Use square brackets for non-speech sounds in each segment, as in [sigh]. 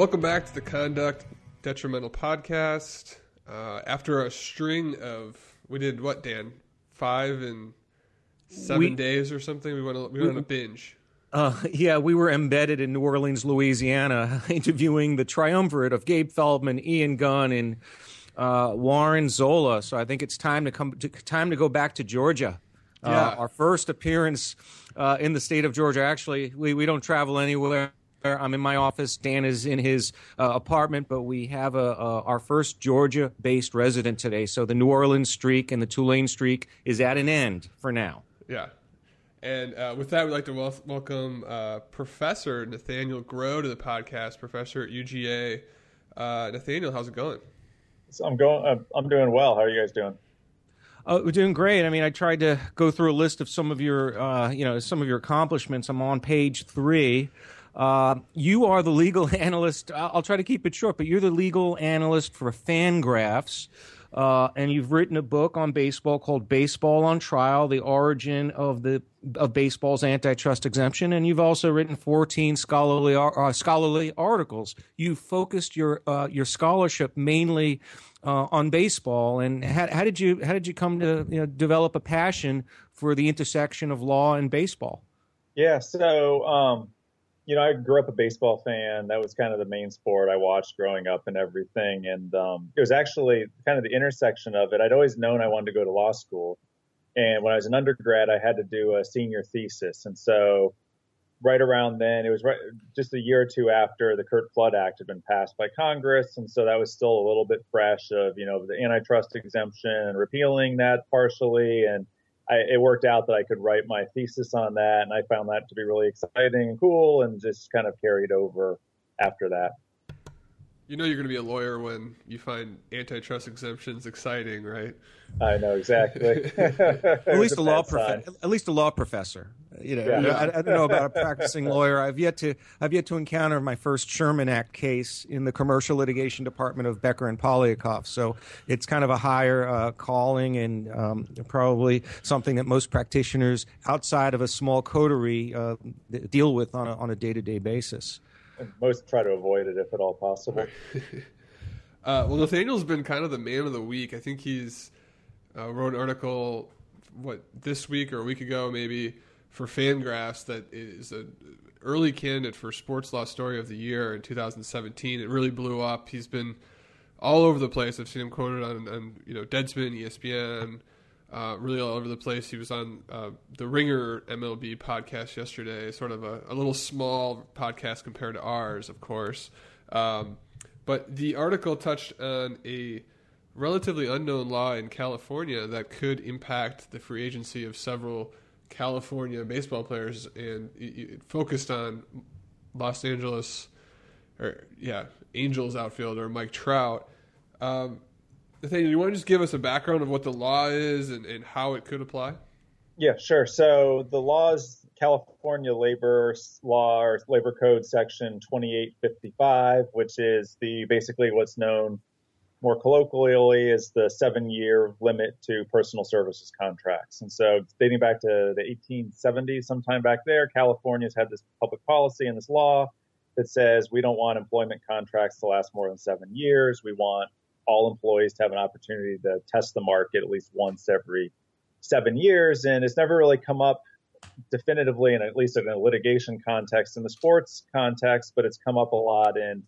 Welcome back to the Conduct Detrimental Podcast. Uh, after a string of, we did what, Dan? Five and seven We- days or something. We went, on- we went on a binge. Uh, yeah, we were embedded in New Orleans, Louisiana, [laughs] interviewing the triumvirate of Gabe Feldman, Ian Gunn, and uh, Warren Zola. So I think it's time to come to, time to go back to Georgia. Uh, our first appearance uh, in the state of Georgia. Actually, we, we don't travel anywhere. I'm in my office. Dan is in his uh, apartment, but we have a, a, our first Georgia-based resident today. So the New Orleans streak and the Tulane streak is at an end for now. Yeah. And uh, with that, we'd like to wel- welcome uh, Professor Nathaniel Grow to the podcast, professor at UGA. Uh, Nathaniel, how's it going? So I'm going. I'm- I'm doing well. How are you guys doing? Uh, we're doing great. I mean, I tried to go through a list of some of your, uh, you know, some of your accomplishments. I'm on page three. Uh, you are the legal [laughs] analyst. I'll, try to keep it short, but you're the legal analyst for Fangraphs, uh, and you've written a book on baseball called "Baseball on Trial: The Origin of the of Baseball's Antitrust Exemption." And you've also written 14 scholarly uh, scholarly articles. You focused your uh, your scholarship mainly uh, on baseball. And how, how did you how did you come to you know, develop a passion for the intersection of law and baseball? Yeah. So, um, you know, I grew up a baseball fan. That was kind of the main sport I watched growing up and everything. And um, it was actually kind of the intersection of it. I'd always known I wanted to go to law school. And when I was an undergrad, I had to do a senior thesis. And so, right around then, it was right, just a year or two after the Curt Flood Act had been passed by Congress. And so that was still a little bit fresh of, you know, the antitrust exemption and repealing that partially. And I, it worked out that I could write my thesis on that. And I found that to be really exciting and cool and just kind of carried over after that. You know you're going to be a lawyer when you find antitrust exemptions exciting, right? I know exactly. [laughs] [laughs] At least a law prof- at least a law professor. You know, Yeah. I, I don't know about a [laughs] practicing lawyer. I've yet to I've yet to encounter my first Sherman Act case in the commercial litigation department of Becker and Poliakoff. So it's kind of a higher uh, calling and um, probably something that most practitioners outside of a small coterie uh, deal with on a, on a day to day basis. Most try to avoid it if at all possible. [laughs] Uh, well, Nathaniel's been kind of the man of the week. I think he's uh, wrote an article, what this week or a week ago, maybe for Fangraphs that is an early candidate for Sports Law Story of the Year in 2017. It really blew up. He's been all over the place. I've seen him quoted on, on you know Deadspin, ESPN, uh, really all over the place. He was on uh, the Ringer MLB podcast yesterday, sort of a, a little small podcast compared to ours, of course. Um, but the article touched on a relatively unknown law in California that could impact the free agency of several California baseball players, and it, focused on Los Angeles, or yeah, Angels outfielder Mike Trout. Um, Nathaniel, you want to just give us a background of what the law is and, and how it could apply? Yeah, sure. So the laws, California labor law or labor code section 2855, which is the basically what's known more colloquially is the seven year limit to personal services contracts. And so dating back to the 1870s, sometime back there, California's had this public policy and this law that says we don't want employment contracts to last more than seven years. We want all employees to have an opportunity to test the market at least once every seven years. And it's never really come up definitively, and at least in a litigation context in the sports context, but it's come up a lot in.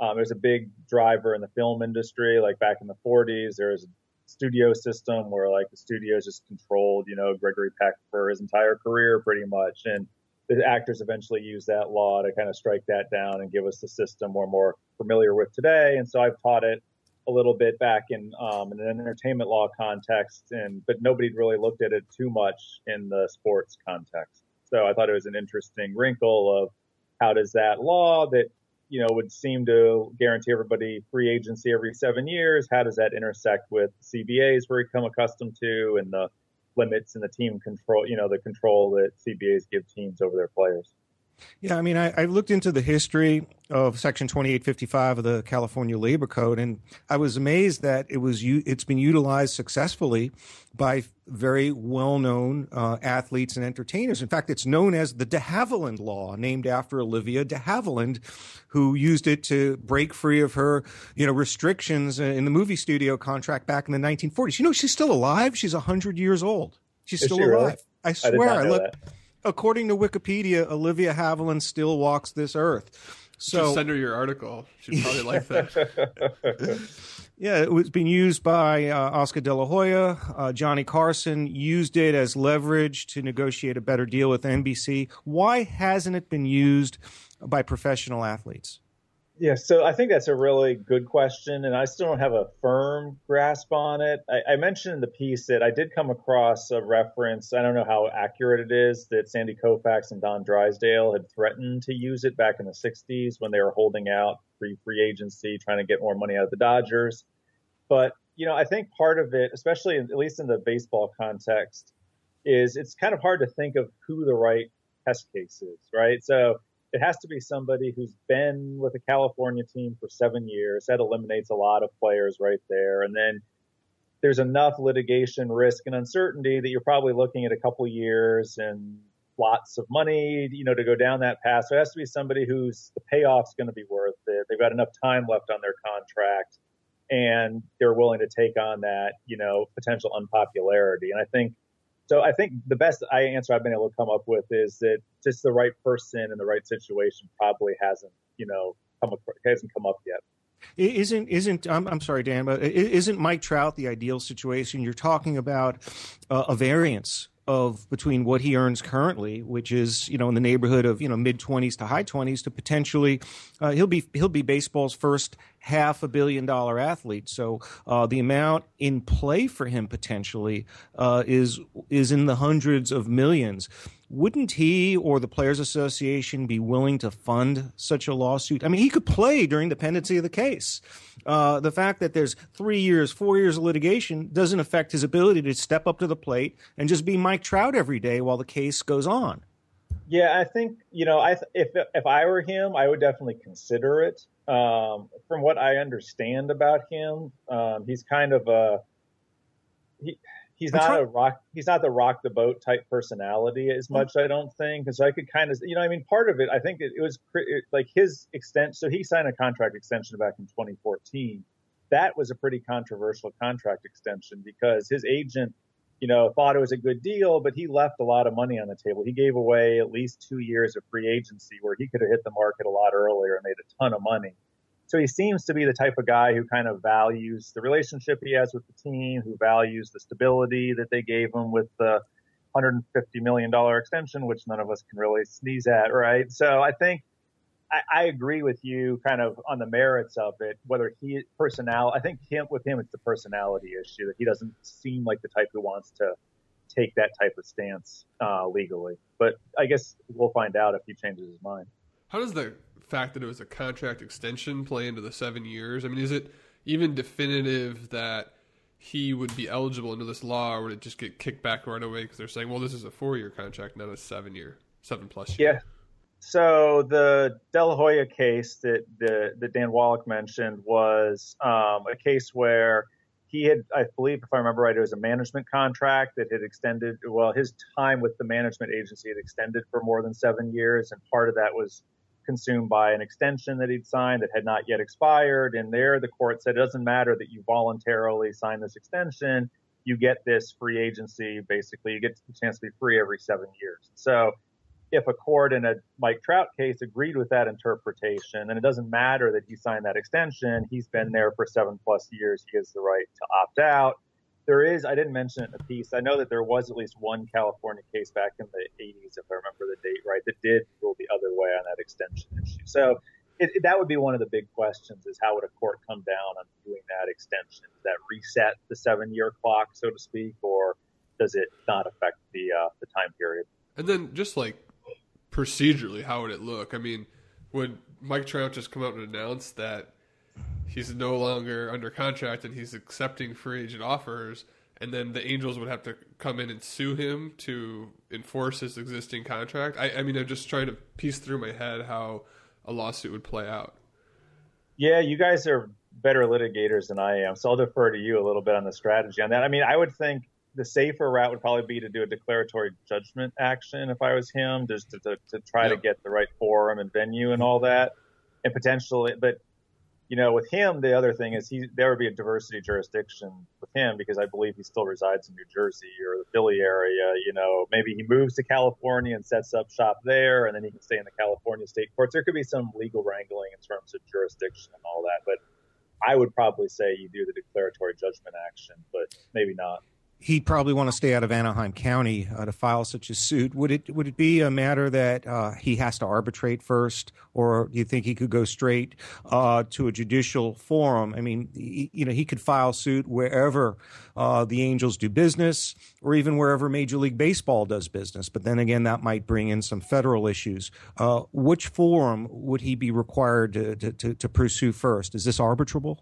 Um, there's a big driver in the film industry, like back in the 40s. There was a studio system where like the studios just controlled, you know, Gregory Peck for his entire career, pretty much, and the actors eventually used that law to kind of strike that down and give us the system we're more familiar with today. And so I've taught it a little bit back in um, in an entertainment law context, and but nobody really looked at it too much in the sports context. So I thought it was an interesting wrinkle of how does that law that you know would seem to guarantee everybody free agency every seven years, how does that intersect with CBAs where we're become accustomed to and the limits and the team control, you know, the control that CBAs give teams over their players. Yeah, I mean, I, I, looked into the history of Section 2855 of the California Labor Code, and I was amazed that it was it's been utilized successfully by very well-known uh, athletes and entertainers. In fact, it's known as the De Havilland Law, named after Olivia De Havilland, who used it to break free of her, you know, restrictions in the movie studio contract back in the 1940s. You know, she's still alive. She's 100 years old. She's Is still alive. Really? I swear. I, I look. According to Wikipedia, Olivia Havilland still walks this earth. So Just send her your article. She'd probably [laughs] like that. [laughs] yeah, it was being used by uh, Oscar De La Hoya. Uh, Johnny Carson used it as leverage to negotiate a better deal with NBC. Why hasn't it been used by professional athletes? Yeah, so I think that's a really good question, and I still don't have a firm grasp on it. I, I, mentioned in the piece that I did come across a reference. I don't know how accurate it is that Sandy Koufax and Don Drysdale had threatened to use it back in the '60s when they were holding out free free agency, trying to get more money out of the Dodgers. But you know, I think part of it, especially in, at least in the baseball context, is it's kind of hard to think of who the right test case is, right? So it has to be somebody who's been with a California team for seven years. That eliminates a lot of players right there. And then there's enough litigation risk and uncertainty that you're probably looking at a couple years and lots of money, you know, to go down that path. So it has to be somebody who's the payoff's going to be worth it. They've got enough time left on their contract and they're willing to take on that, you know, potential unpopularity. And I think so I think the best answer I've been able to come up with is that just the right person in the right situation probably hasn't, you know, come up, hasn't come up yet. Isn't isn't I'm, I'm sorry, Dan, but isn't Mike Trout the ideal situation? You're talking about uh, a variance of between what he earns currently, which is you know in the neighborhood of you know mid twenties to high twenties, to potentially uh, he'll be he'll be baseball's first half a billion dollar athlete. So uh, the amount in play for him potentially uh, is is in the hundreds of millions. Wouldn't he or the Players Association be willing to fund such a lawsuit? I mean, he could play during the pendency of the case. Uh, the fact that there's three years, four years of litigation doesn't affect his ability to step up to the plate and just be Mike Trout every day while the case goes on. Yeah, I think you know, I if if I were him, I would definitely consider it. Um, from what I understand about him, um, he's kind of a he, he's not a rock he's not the rock the boat type personality as much mm-hmm. i don't think. Because i could kind of you know i mean part of it i think it, it was it, like his extent so he signed a contract extension back in 2014 that was a pretty controversial contract extension because his agent you know thought it was a good deal but he left a lot of money on the table. He gave away at least two years of free agency where he could have hit the market a lot earlier and made a ton of money so he seems to be the type of guy who kind of values the relationship he has with the team, who values the stability that they gave him with the 150 million dollar extension, which none of us can really sneeze at, right? So I think I, I, agree with you kind of on the merits of it. Whether he personnel, I think him with him, it's the personality issue that he doesn't seem like the type who wants to take that type of stance uh, legally. But I guess we'll find out if he changes his mind. How does the fact that it was a contract extension play into the seven years? I mean, is it even definitive that he would be eligible under this law, or would it just get kicked back right away because they're saying, well, this is a four-year contract, not a seven-year, seven-plus year? Yeah. So the De La Hoya case that the, that Dan Wallach mentioned was um, a case where he had, I believe, if I remember right, it was a management contract that had extended. Well, his time with the management agency had extended for more than seven years, and part of that was consumed by an extension that he'd signed that had not yet expired. And there, the court said it doesn't matter that you voluntarily sign this extension. You get this free agency. Basically, you get the chance to be free every seven years. So, if a court in a Mike Trout case agreed with that interpretation, then it doesn't matter that he signed that extension. He's been there for seven plus years. He has the right to opt out there is, I didn't mention it in the piece. I know that there was at least one California case back in the 80s, if I remember the date right, that did rule the other way on that extension issue. So it, it, that would be one of the big questions is how would a court come down on doing that extension? Does that reset the seven year clock, so to speak, or does it not affect the, uh, the time period? And then just like procedurally, how would it look? I mean, would Mike Trout just come out and announce that he's no longer under contract and he's accepting free agent offers, and then the Angels would have to come in and sue him to enforce his existing contract. I, I mean, I'm just trying to piece through my head how a lawsuit would play out. Yeah, you guys are better litigators than I am, so I'll defer to you a little bit on the strategy on that. I mean, I would think the safer route would probably be to do a declaratory judgment action if I was him, just to, to, to try to get the right forum and venue and all that, and potentially. But you know, with him, the other thing is he there would be a diversity jurisdiction with him because I believe he still resides in New Jersey or the Philly area. You know, maybe he moves to California and sets up shop there, and then he can stay in the California state courts. There could be some legal wrangling in terms of jurisdiction and all that, but I would probably say you do the declaratory judgment action, but maybe not he'd probably want to stay out of Anaheim County uh, to file such a suit. Would it would it be a matter that uh, he has to arbitrate first, or do you think he could go straight uh, to a judicial forum? I mean, he, you know, he could file suit wherever uh, the Angels do business, or even wherever Major League Baseball does business. But then again, that might bring in some federal issues. Uh, which forum would he be required to, to, to pursue first? Is this arbitrable?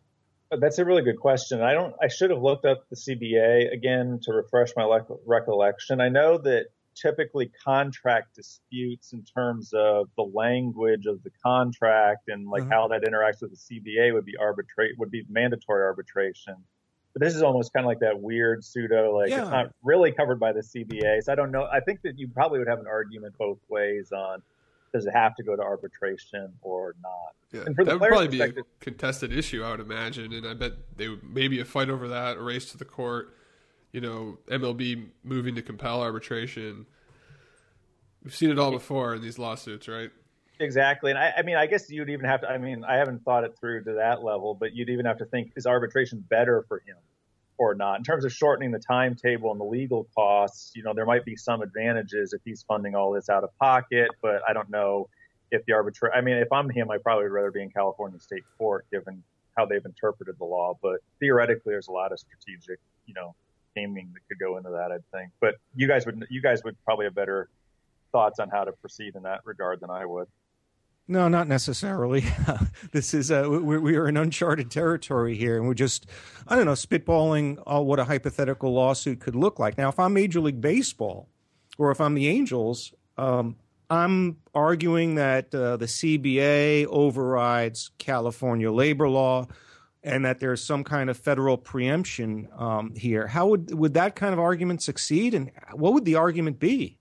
That's a really good question. I don't. I should have looked up the CBA again to refresh my le- recollection. I know that typically contract disputes in terms of the language of the contract and like mm-hmm. how that interacts with the CBA would be arbitrate would be mandatory arbitration. But this is almost kind of like that weird pseudo like yeah. it's not really covered by the CBA. So I don't know. I think that you probably would have an argument both ways on does it have to go to arbitration or not? Yeah, that would probably be a contested issue, I would imagine, and I bet they would maybe a fight over that, a race to the court. You know, MLB moving to compel arbitration. We've seen it all before in these lawsuits, right? Exactly, and I, I mean, I guess you'd even have to. I mean, I haven't thought it through to that level, but you'd even have to think: is arbitration better for him? Or not. In terms of shortening the timetable and the legal costs, you know, there might be some advantages if he's funding all this out of pocket, but I don't know if the arbitrary, I mean, if I'm him, I probably would rather be in California state court given how they've interpreted the law. But theoretically, there's a lot of strategic, you know, gaming that could go into that, I'd think. But you guys would, you guys would probably have better thoughts on how to proceed in that regard than I would. No, not necessarily. [laughs] this is uh, we, we are in uncharted territory here, and we're just I don't know spitballing uh, what a hypothetical lawsuit could look like. Now, if I'm Major League Baseball, or if I'm the Angels, um, I'm arguing that uh, the CBA overrides California labor law, and that there's some kind of federal preemption um, here. How would would that kind of argument succeed, and what would the argument be?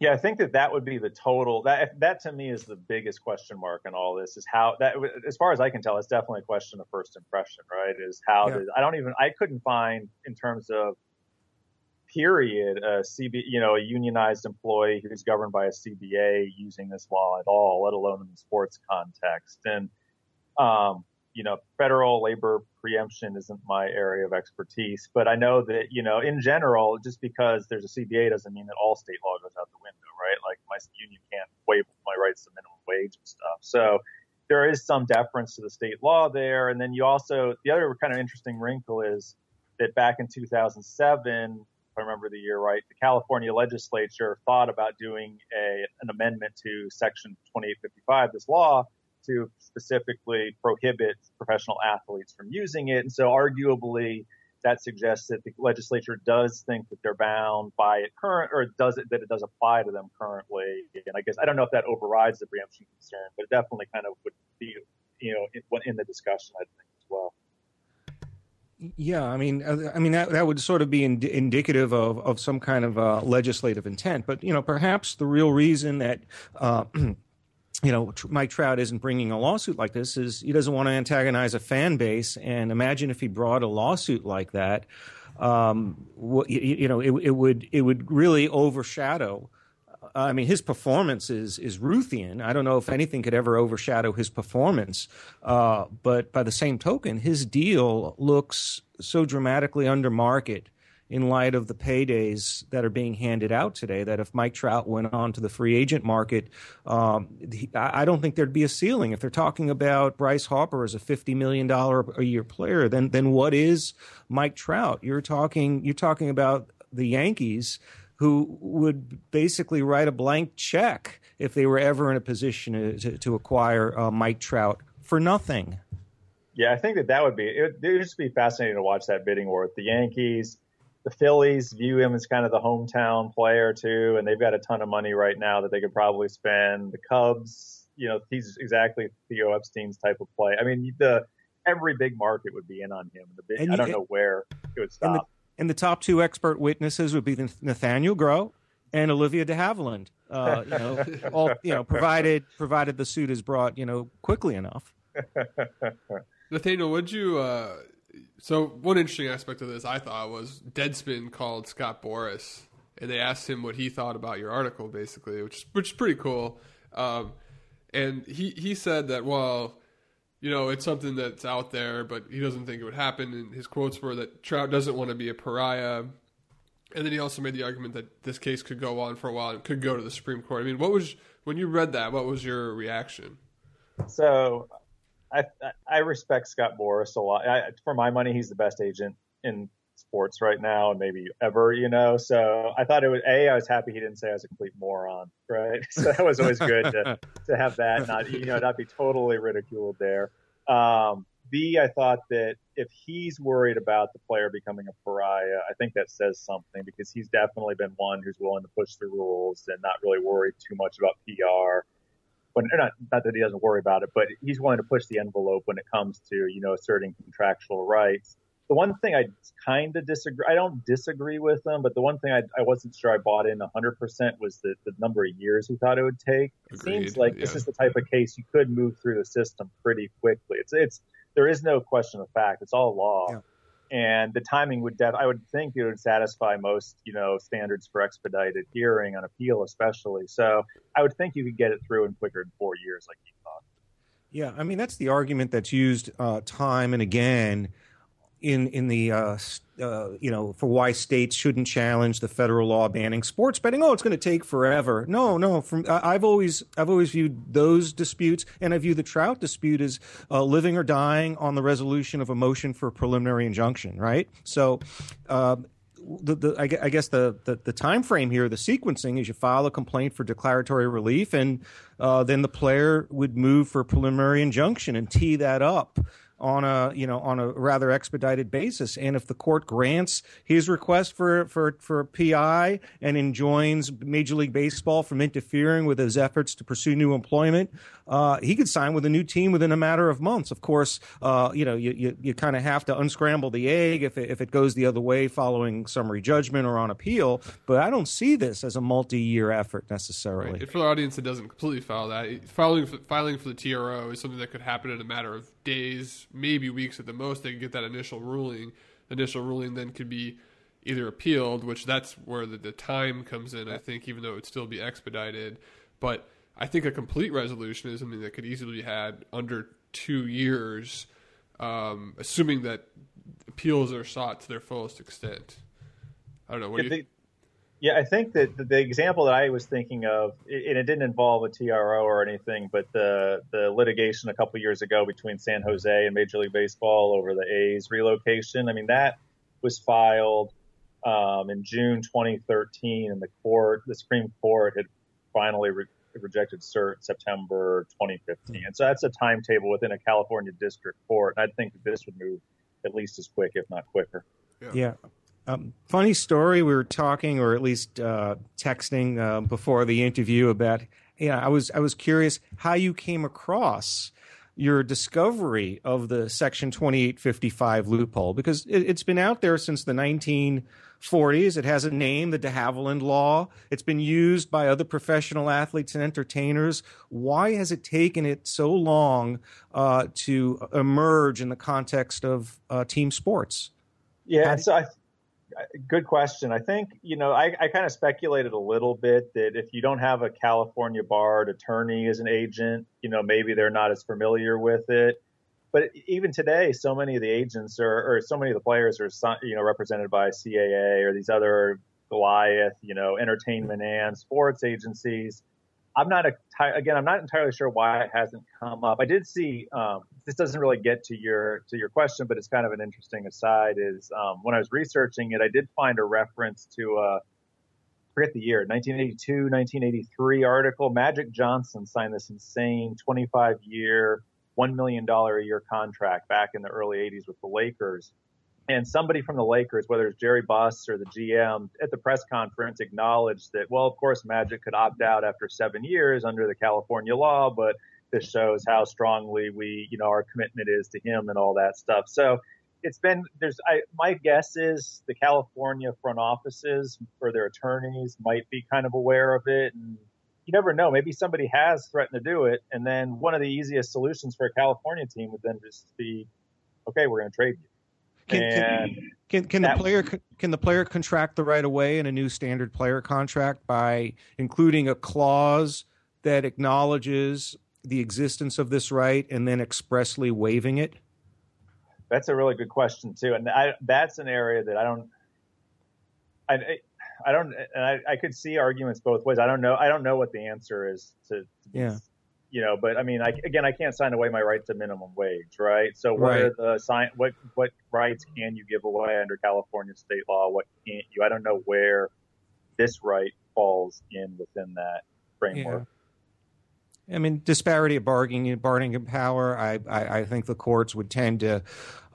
Yeah, I think that that would be the total. That that to me is the biggest question mark in all this. Is how that, as far as I can tell, it's definitely a question of first impression, right? Is how yeah. I don't even I couldn't find in terms of period a CB, you know, a unionized employee who's governed by a CBA using this law at all, let alone in the sports context. And um, you know, federal labor preemption isn't my area of expertise, but I know that, you know, in general, just because there's a CBA doesn't mean that all state law goes out the window, right? Like my union can't waive my rights to minimum wage and stuff. So there is some deference to the state law there. And then you also, the other kind of interesting wrinkle is that back in 2007, if I remember the year right, the California legislature thought about doing a, an amendment to Section 2855, this law, to specifically prohibit professional athletes from using it. And so, arguably, that suggests that the legislature does think that they're bound by it current, or does it that it does apply to them currently. And I guess I don't know if that overrides the preemption concern, but it definitely kind of would be, you know, in, in the discussion, I think as well. Yeah, I mean, uh, I mean that that would sort of be ind- indicative of of some kind of uh, legislative intent. But you know, perhaps the real reason that uh, [clears throat] you know, Mike Trout isn't bringing a lawsuit like this is he doesn't want to antagonize a fan base. And imagine if he brought a lawsuit like that, um, you, know, it, it, would it would really overshadow. Uh, I mean, his performance is is Ruthian. I don't know if anything could ever overshadow his performance. Uh, but by the same token, his deal looks so dramatically under market in light of the paydays that are being handed out today. That if Mike Trout went on to the free agent market, um, I don't think there'd be a ceiling. If they're talking about Bryce Harper as a fifty million dollar a year player, then then what is Mike Trout? You're talking you're talking about the Yankees who would basically write a blank check if they were ever in a position to, to acquire uh, Mike Trout for nothing. Yeah, I think that that would be it. Would just be fascinating to watch that bidding war with the Yankees the Phillies view him as kind of the hometown player too, and they've got a ton of money right now that they could probably spend. The Cubs, you know, he's exactly Theo Epstein's type of play. I mean, the every big market would be in on him. The big, I don't know where it would stop. And the, and the, top two expert witnesses would be Nathaniel Grow and Olivia de Havilland. Uh, you know, [laughs] all you know, provided provided the suit is brought, you know, quickly enough. [laughs] Nathaniel, would you? Uh, so one interesting aspect of this I thought was Deadspin called Scott Boras and they asked him what he thought about your article, basically, which which is pretty cool. Um, and he he said that well, you know, it's something that's out there, but he doesn't think it would happen. And his quotes were that Trout doesn't want to be a pariah. And then he also made the argument that this case could go on for a while and could go to the Supreme Court. I mean, what was when you read that? What was your reaction? So, I I respect Scott Boras a lot. I, for my money, he's the best agent in sports right now and maybe ever, you know. So I thought it was a. I was happy he didn't say I was a complete moron, right? [laughs] So that was always good to to have that not you know not be totally ridiculed there. Um, B, I thought that if he's worried about the player becoming a pariah, I think that says something because he's definitely been one who's willing to push the rules and not really worried too much about PR. When not, not that he doesn't worry about it, but he's willing to push the envelope when it comes to you know asserting contractual rights the one thing I kind of disagree, I don't disagree with them, but the one thing I, I wasn't sure I bought in 100% was the, the number of years he thought it would take. It Agreed. seems like yeah. this is the type of case you could move through the system pretty quickly. It's, it's, there is no question of fact. It's all law. Yeah. And the timing would, def- I would think it would satisfy most, you know, standards for expedited hearing on appeal, especially. So I would think you could get it through in quicker than four years, like you thought. Yeah, I mean that's the argument that's used uh, time and again in in the uh, uh, you know for why states shouldn't challenge the federal law banning sports betting. Oh, it's going to take forever. No, no. From I've always I've always viewed those disputes, and I view the Trout dispute as uh, living or dying on the resolution of a motion for preliminary injunction. Right. So. Uh, the, the, I guess the, the, the time frame here, the sequencing is you file a complaint for declaratory relief, and uh, then the player would move for preliminary injunction and tee that up on a you know on a rather expedited basis. And if the court grants his request for for for PI and enjoins Major League Baseball from interfering with his efforts to pursue new employment, uh, he could sign with a new team within a matter of months. Of course, uh, you know you you, you kind of have to unscramble the egg if it, if it goes the other way following summary judgment or on appeal. But I don't see this as a multi-year effort necessarily. Right. For the audience that doesn't completely follow that, filing filing for the TRO is something that could happen in a matter of days, maybe weeks at the most. They could get that initial ruling. initial ruling then could be either appealed, which that's where the, the time comes in. I think, even though it would still be expedited, but I think a complete resolution is something that could easily be had under two years, um, assuming that appeals are sought to their fullest extent. I don't know. What do you? Yeah, I think that the example that I was thinking of, and it didn't involve a TRO or anything, but the the litigation a couple years ago between San Jose and Major League Baseball over the A's relocation. I mean, that was filed um, in June 2013, and the court, the Supreme Court, had finally re- rejected cert September 2015, and so that's a timetable within a California district court. And I think this would move at least as quick, if not quicker. Yeah. yeah. Um, funny story. We were talking, or at least uh, texting uh, before the interview about. Yeah, I was I was curious how you came across your discovery of the Section 2855 loophole because it, has been out there since the 1940s. It has a name, the De Havilland Law. It's been used by other professional athletes and entertainers. Why has it taken it so long uh, to emerge in the context of uh, team sports? Yeah, so I good question. I think, you know, I, I kind of speculated a little bit that if you don't have a California barred attorney as an agent, you know, maybe they're not as familiar with it. But even today, so many of the agents are, or so many of the players are, you know, represented by CAA or these other Goliath, you know, entertainment and sports agencies. I'm not a, again, I'm not entirely sure why it hasn't come up. I did see um, this doesn't really get to your to your question, but it's kind of an interesting aside. Is um, when I was researching it, I did find a reference to uh, forget the year, 1982, 1983 article. Magic Johnson signed this insane 25 year, one million dollar a year contract back in the early 80s with the Lakers. And somebody from the Lakers, whether it's Jerry Buss or the GM, at the press conference acknowledged that, well, of course, Magic could opt out after seven years under the California law, but this shows how strongly we, you know, our commitment is to him and all that stuff. So it's been there's I, my guess is the California front offices or their attorneys might be kind of aware of it and you never know maybe somebody has threatened to do it and then one of the easiest solutions for a California team would then just be okay we're going to trade you can, can, can, can the player can the player contract the right away in a new standard player contract by including a clause that acknowledges the existence of this right and then expressly waiving it? That's a really good question too, and I, that's an area that I don't. I, I don't. And I, I could see arguments both ways. I don't know. I don't know what the answer is to. to yeah. You know, but I mean, I, again, I can't sign away my right to minimum wage, right? So, what right. are the sign? What what rights can you give away under California state law? What can't you? I don't know where this right falls in within that framework. Yeah. I mean, disparity of bargaining, bargaining power. I, I, I think the courts would tend to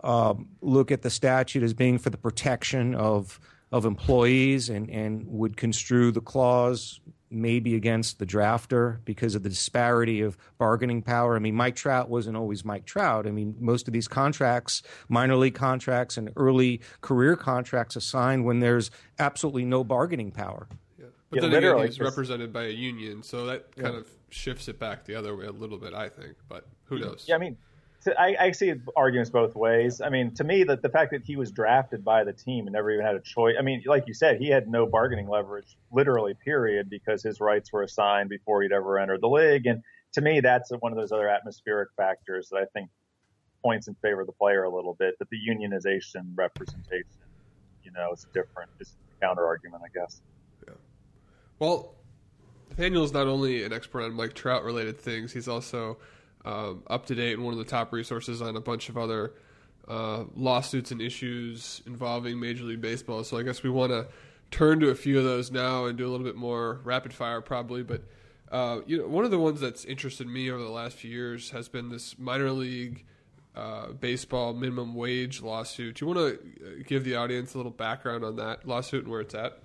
um, look at the statute as being for the protection of of employees, and and would construe the clause maybe against the drafter because of the disparity of bargaining power. I mean, Mike Trout wasn't always Mike Trout. I mean, most of these contracts, minor league contracts and early career contracts, are signed when there's absolutely no bargaining power. Yeah. But yeah, then again, he's represented by a union, so that kind of shifts it back the other way a little bit, I think. But who knows? Yeah, I mean, I, I, see arguments both ways. I mean, to me, that the fact that he was drafted by the team and never even had a choice. I mean, like you said, he had no bargaining leverage, literally, period, because his rights were assigned before he'd ever entered the league. And to me, that's one of those other atmospheric factors that I think points in favor of the player a little bit. That the unionization representation, you know, is different. Is a counter argument, I guess. Well, Nathaniel is not only an expert on Mike Trout related things, he's also um, up to date and one of the top resources on a bunch of other uh, lawsuits and issues involving Major League Baseball. So I guess we want to turn to a few of those now and do a little bit more rapid fire, probably. But uh, you know, one of the ones that's interested me over the last few years has been this minor league. Uh, baseball minimum wage lawsuit. Do you want to uh, give the audience a little background on that lawsuit and where it's at?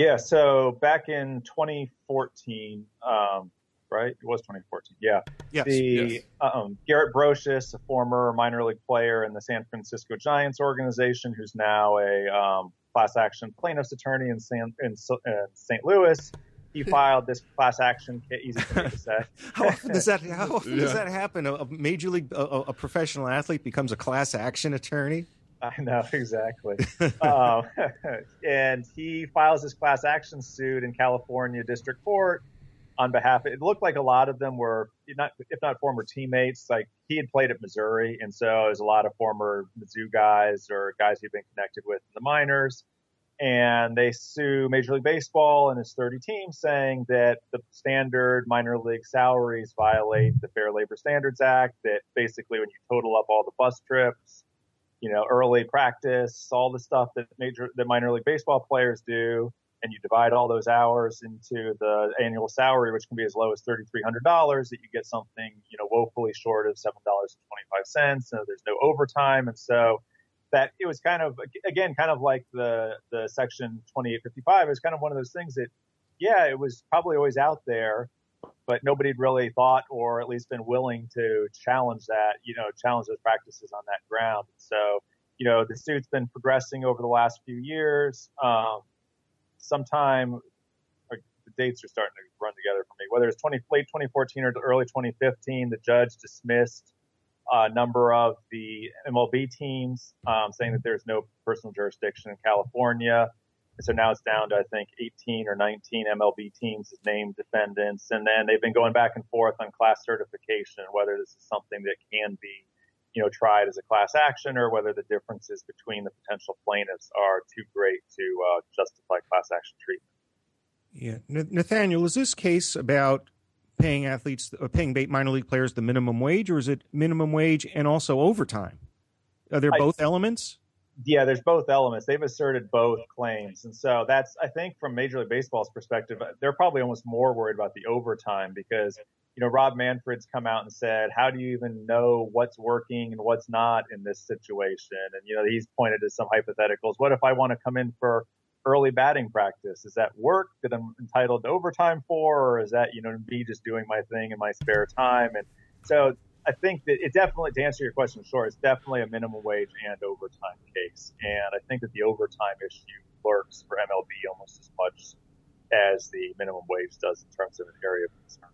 Yeah, so back in 2014, um, right? It was 2014. Yeah. Yes. The yes. Um, Garrett Broshuis, a former minor league player in the San Francisco Giants organization, who's now a um, class action plaintiff's attorney in, San, in, St. Louis. He [laughs] filed this class action. Easy for me to say. how often does that? [laughs] How often yeah. does that happen? A, a major league, a, a professional athlete becomes a class action attorney. [laughs] I know exactly. [laughs] um, [laughs] and he files his class action suit in California District Court on behalf. Of, it looked like a lot of them were not, if not former teammates. Like he had played at Missouri, and so there's a lot of former Mizzou guys or guys he'd been connected with in the minors. And they sue Major League Baseball and his 30 teams, saying that the standard minor league salaries violate the Fair Labor Standards Act. That basically, when you total up all the bus trips you know, early practice, all the stuff that major, that minor league baseball players do, and you divide all those hours into the annual salary, which can be as low as $3,300, that you get something, you know, woefully short of $7.25. So there's no overtime. And so that it was kind of, again, kind of like the, the section 2855 is kind of one of those things that, yeah, it was probably always out there, but nobody had really thought or at least been willing to challenge that, you know, challenge those practices on that ground. So, you know, the suit's been progressing over the last few years. Um, sometime the dates are starting to run together for me. Whether it's 20, late 2014 or early 2015, the judge dismissed a number of the MLB teams, um, saying that there's no personal jurisdiction in California. And so now it's down to, I think, 18 or 19 MLB teams as named defendants. And then they've been going back and forth on class certification, whether this is something that can be you know, tried as a class action or whether the differences between the potential plaintiffs are too great to uh, justify class action treatment. Yeah, Nathaniel, is this case about paying athletes, or uh, paying minor league players the minimum wage, or is it minimum wage and also overtime? Are there both I, elements? Yeah, there's both elements. They've asserted both claims, and so that's I think from Major League Baseball's perspective, they're probably almost more worried about the overtime because you know, Rob Manfred's come out and said, how do you even know what's working and what's not in this situation? And, you know, he's pointed to some hypotheticals. What if I want to come in for early batting practice? Is that work that I'm entitled to overtime for? Or is that, you know, me just doing my thing in my spare time? And so I think that it definitely, to answer your question short, it's definitely a minimum wage and overtime case. And I think that the overtime issue lurks for MLB almost as much as the minimum wage does in terms of an area of concern.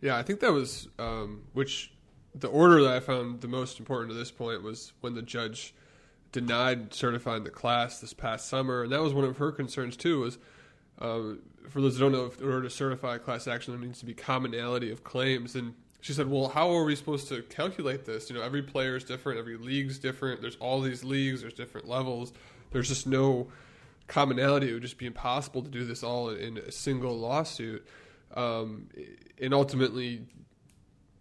Yeah, I think that was um, which the order that I found the most important to this point was when the judge denied certifying the class this past summer, and that was one of her concerns too. Was um, for those who don't know, in order to certify class action, there needs to be commonality of claims, and she said, "Well, how are we supposed to calculate this? You know, every player is different, every league's different. There's all these leagues, there's different levels. There's just no commonality. It would just be impossible to do this all in a single lawsuit." Um, and ultimately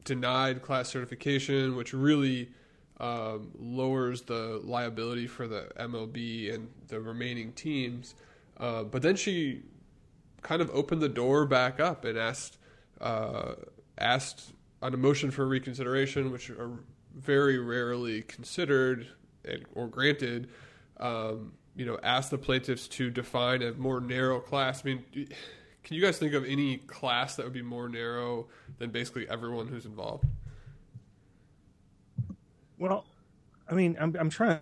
denied class certification, which really um, lowers the liability for the MLB and the remaining teams. Uh, but then she kind of opened the door back up and asked uh, asked on a motion for reconsideration, which are very rarely considered and, or granted. Um, you know, ask the plaintiffs to define a more narrow class. I mean can you guys think of any class that would be more narrow than basically everyone who's involved? Well, I mean, I'm, I'm trying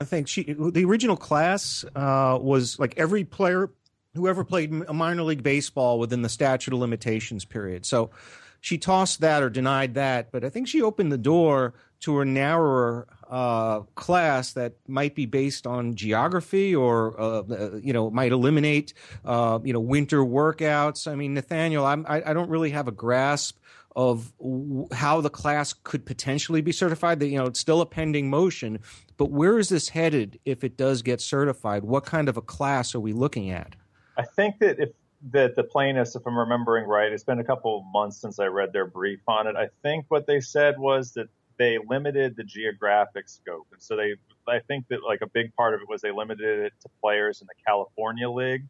to think. She, the original class uh, was like every player who ever played minor league baseball within the statute of limitations period. So she tossed that or denied that, but I think she opened the door to a narrower uh, class that might be based on geography or uh, uh, you know might eliminate uh, you know winter workouts. I mean, Nathaniel, I'm, I, I don't really have a grasp of how the class could potentially be certified. That you know it's still a pending motion, but where is this headed if it does get certified? What kind of a class are we looking at? I think that if that the plaintiffs, if I'm remembering right, it's been a couple of months since I read their brief on it. I think what they said was that they limited the geographic scope. And so they, I think that like a big part of it was they limited it to players in the California League,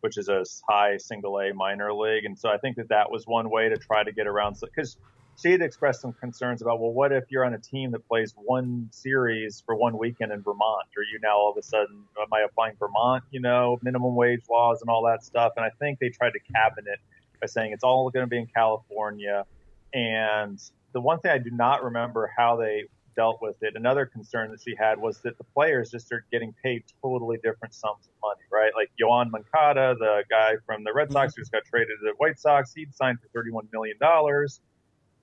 which is a high single A minor league. And so I think that that was one way to try to get around, because she had expressed some concerns about, well, what if you're on a team that plays one series for one weekend in Vermont? Are you now all of a sudden, am I applying Vermont, you know, minimum wage laws and all that stuff? And I think they tried to cabin it by saying it's all going to be in California. And the one thing I do not remember how they dealt with it. Another concern that she had was that the players just are getting paid totally different sums of money, right? Like Yoan Moncada, the guy from the Red mm-hmm. Sox who just got traded to the White Sox, he'd signed for $31 million.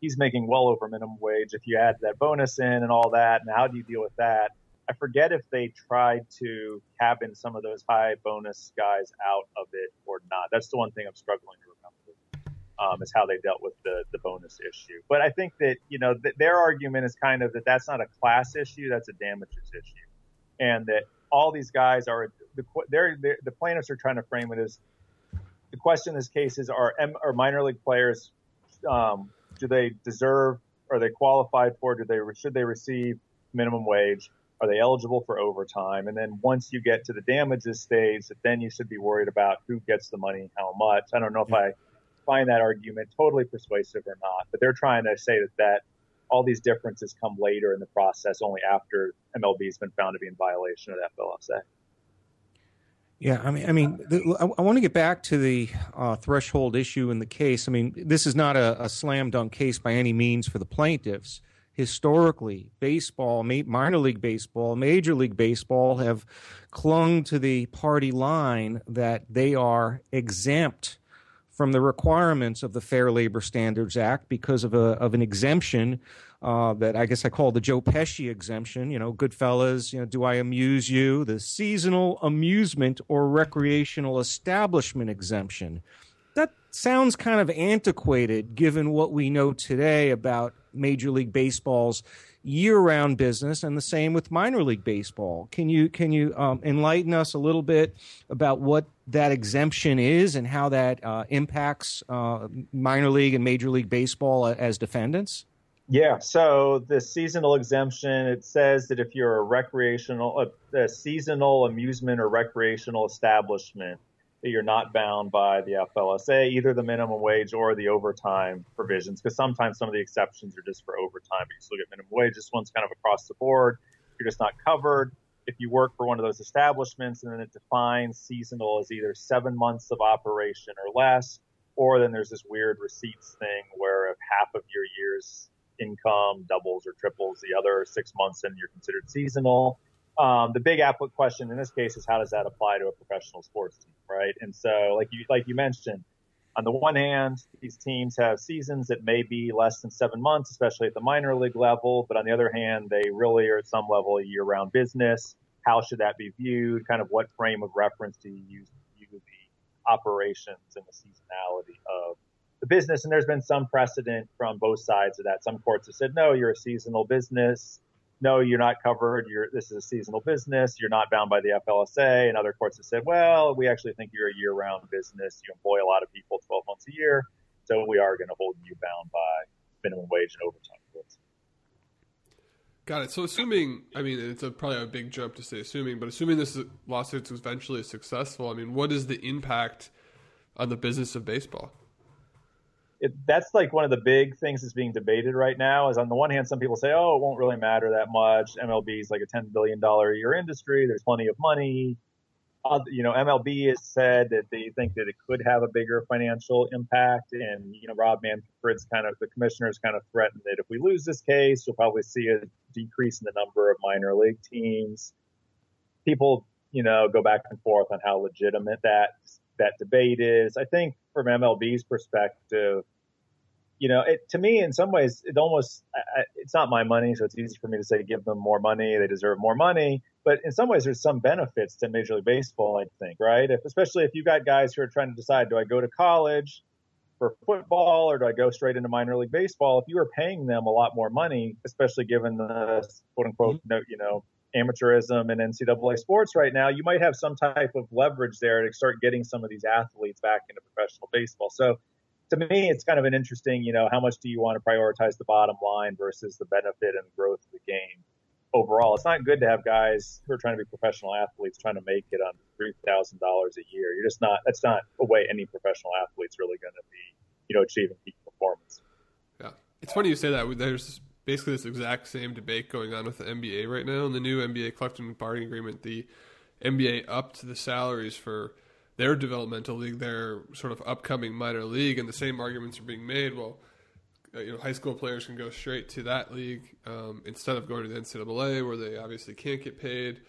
He's making well over minimum wage if you add that bonus in and all that. And how do you deal with that? I forget if they tried to cabin some of those high bonus guys out of it or not. That's the one thing I'm struggling to remember um, is how they dealt with the, the bonus issue. But I think that, you know, th- their argument is kind of that that's not a class issue, that's a damages issue. And that all these guys are, the, they're, they're, the plaintiffs are trying to frame it as the question in this case is are, M, are minor league players, um, do they deserve, are they qualified for, do they, should they receive minimum wage? Are they eligible for overtime? And then once you get to the damages stage, then you should be worried about who gets the money, how much. I don't know if I find that argument totally persuasive or not, but they're trying to say that, that all these differences come later in the process, only after MLB has been found to be in violation of that FLSA. Yeah, I mean, I mean, the, I, I, want to get back to the uh, threshold issue in the case. I mean, this is not a, a, slam dunk case by any means for the plaintiffs. Historically, baseball, minor league baseball, major league baseball have clung to the party line that they are exempt from the requirements of the Fair Labor Standards Act because of a of an exemption uh, that I guess I call the Joe Pesci exemption. You know, Goodfellas. You know, do I amuse you? The seasonal amusement or recreational establishment exemption. That sounds kind of antiquated given what we know today about Major League Baseball's year-round business, and the same with minor league baseball. Can you can you um, enlighten us a little bit about what that exemption is and how that uh, impacts uh, minor league and major league baseball as defendants? Yeah, so the seasonal exemption it says that if you're a recreational, a, a seasonal amusement or recreational establishment, that you're not bound by the FLSA, either the minimum wage or the overtime provisions, because sometimes some of the exceptions are just for overtime, but you still get minimum wage. This one's kind of across the board. You're just not covered. If you work for one of those establishments and then it defines seasonal as either seven months of operation or less, or then there's this weird receipts thing where if half of your year's income doubles or triples the other six months and you're considered seasonal. Um, the big applicant question in this case is how does that apply to a professional sports team, right? And so, like you like you mentioned, on the one hand, these teams have seasons that may be less than seven months, especially at the minor league level. But on the other hand, they really are at some level a year-round business. How should that be viewed? Kind of what frame of reference do you use to view the operations and the seasonality of the business? And there's been some precedent from both sides of that. Some courts have said, no, you're a seasonal business no, you're not covered. You're, this is a seasonal business. You're not bound by the FLSA. And other courts have said, well, we actually think you're a year round business. You employ a lot of people 12 months a year. So we are going to hold you bound by minimum wage and overtime rules. Got it. So assuming, I mean, it's a, probably a big jump to say assuming, but assuming this lawsuit is eventually successful, I mean, what is the impact on the business of baseball? It, that's like one of the big things that's being debated right now. Is on the one hand, some people say, "Oh, it won't really matter that much. MLB is like a ten billion dollar a year industry. There's plenty of money." Uh, you know, MLB has said that they think that it could have a bigger financial impact, and you know, Rob Manfred's kind of the commissioners kind of threatened that if we lose this case, you'll probably see a decrease in the number of minor league teams. People, you know, go back and forth on how legitimate that that debate is. I think from MLB's perspective, you know, it, to me, in some ways, it almost, I, it's not my money, so it's easy for me to say give them more money. They deserve more money. But in some ways, there's some benefits to Major League Baseball, I think, right? If, especially if you've got guys who are trying to decide, do I go to college for football or do I go straight into minor league baseball? If you were paying them a lot more money, especially given the quote unquote, mm-hmm. you know, amateurism and NCAA sports right now, you might have some type of leverage there to start getting some of these athletes back into professional baseball. So to me, it's kind of an interesting, you know, how much do you want to prioritize the bottom line versus the benefit and growth of the game overall? It's not good to have guys who are trying to be professional athletes trying to make it on three thousand dollars a year. You're just not. That's not a way any professional athlete's really going to be, you know, achieving peak performance. Yeah, it's funny you say that. There's basically this exact same debate going on with the NBA right now. In the new NBA collective bargaining agreement, the NBA upped the salaries for their developmental league, their sort of upcoming minor league, and the same arguments are being made. Well, uh, you know, high school players can go straight to that league um, instead of going to the NCAA, where they obviously can't get paid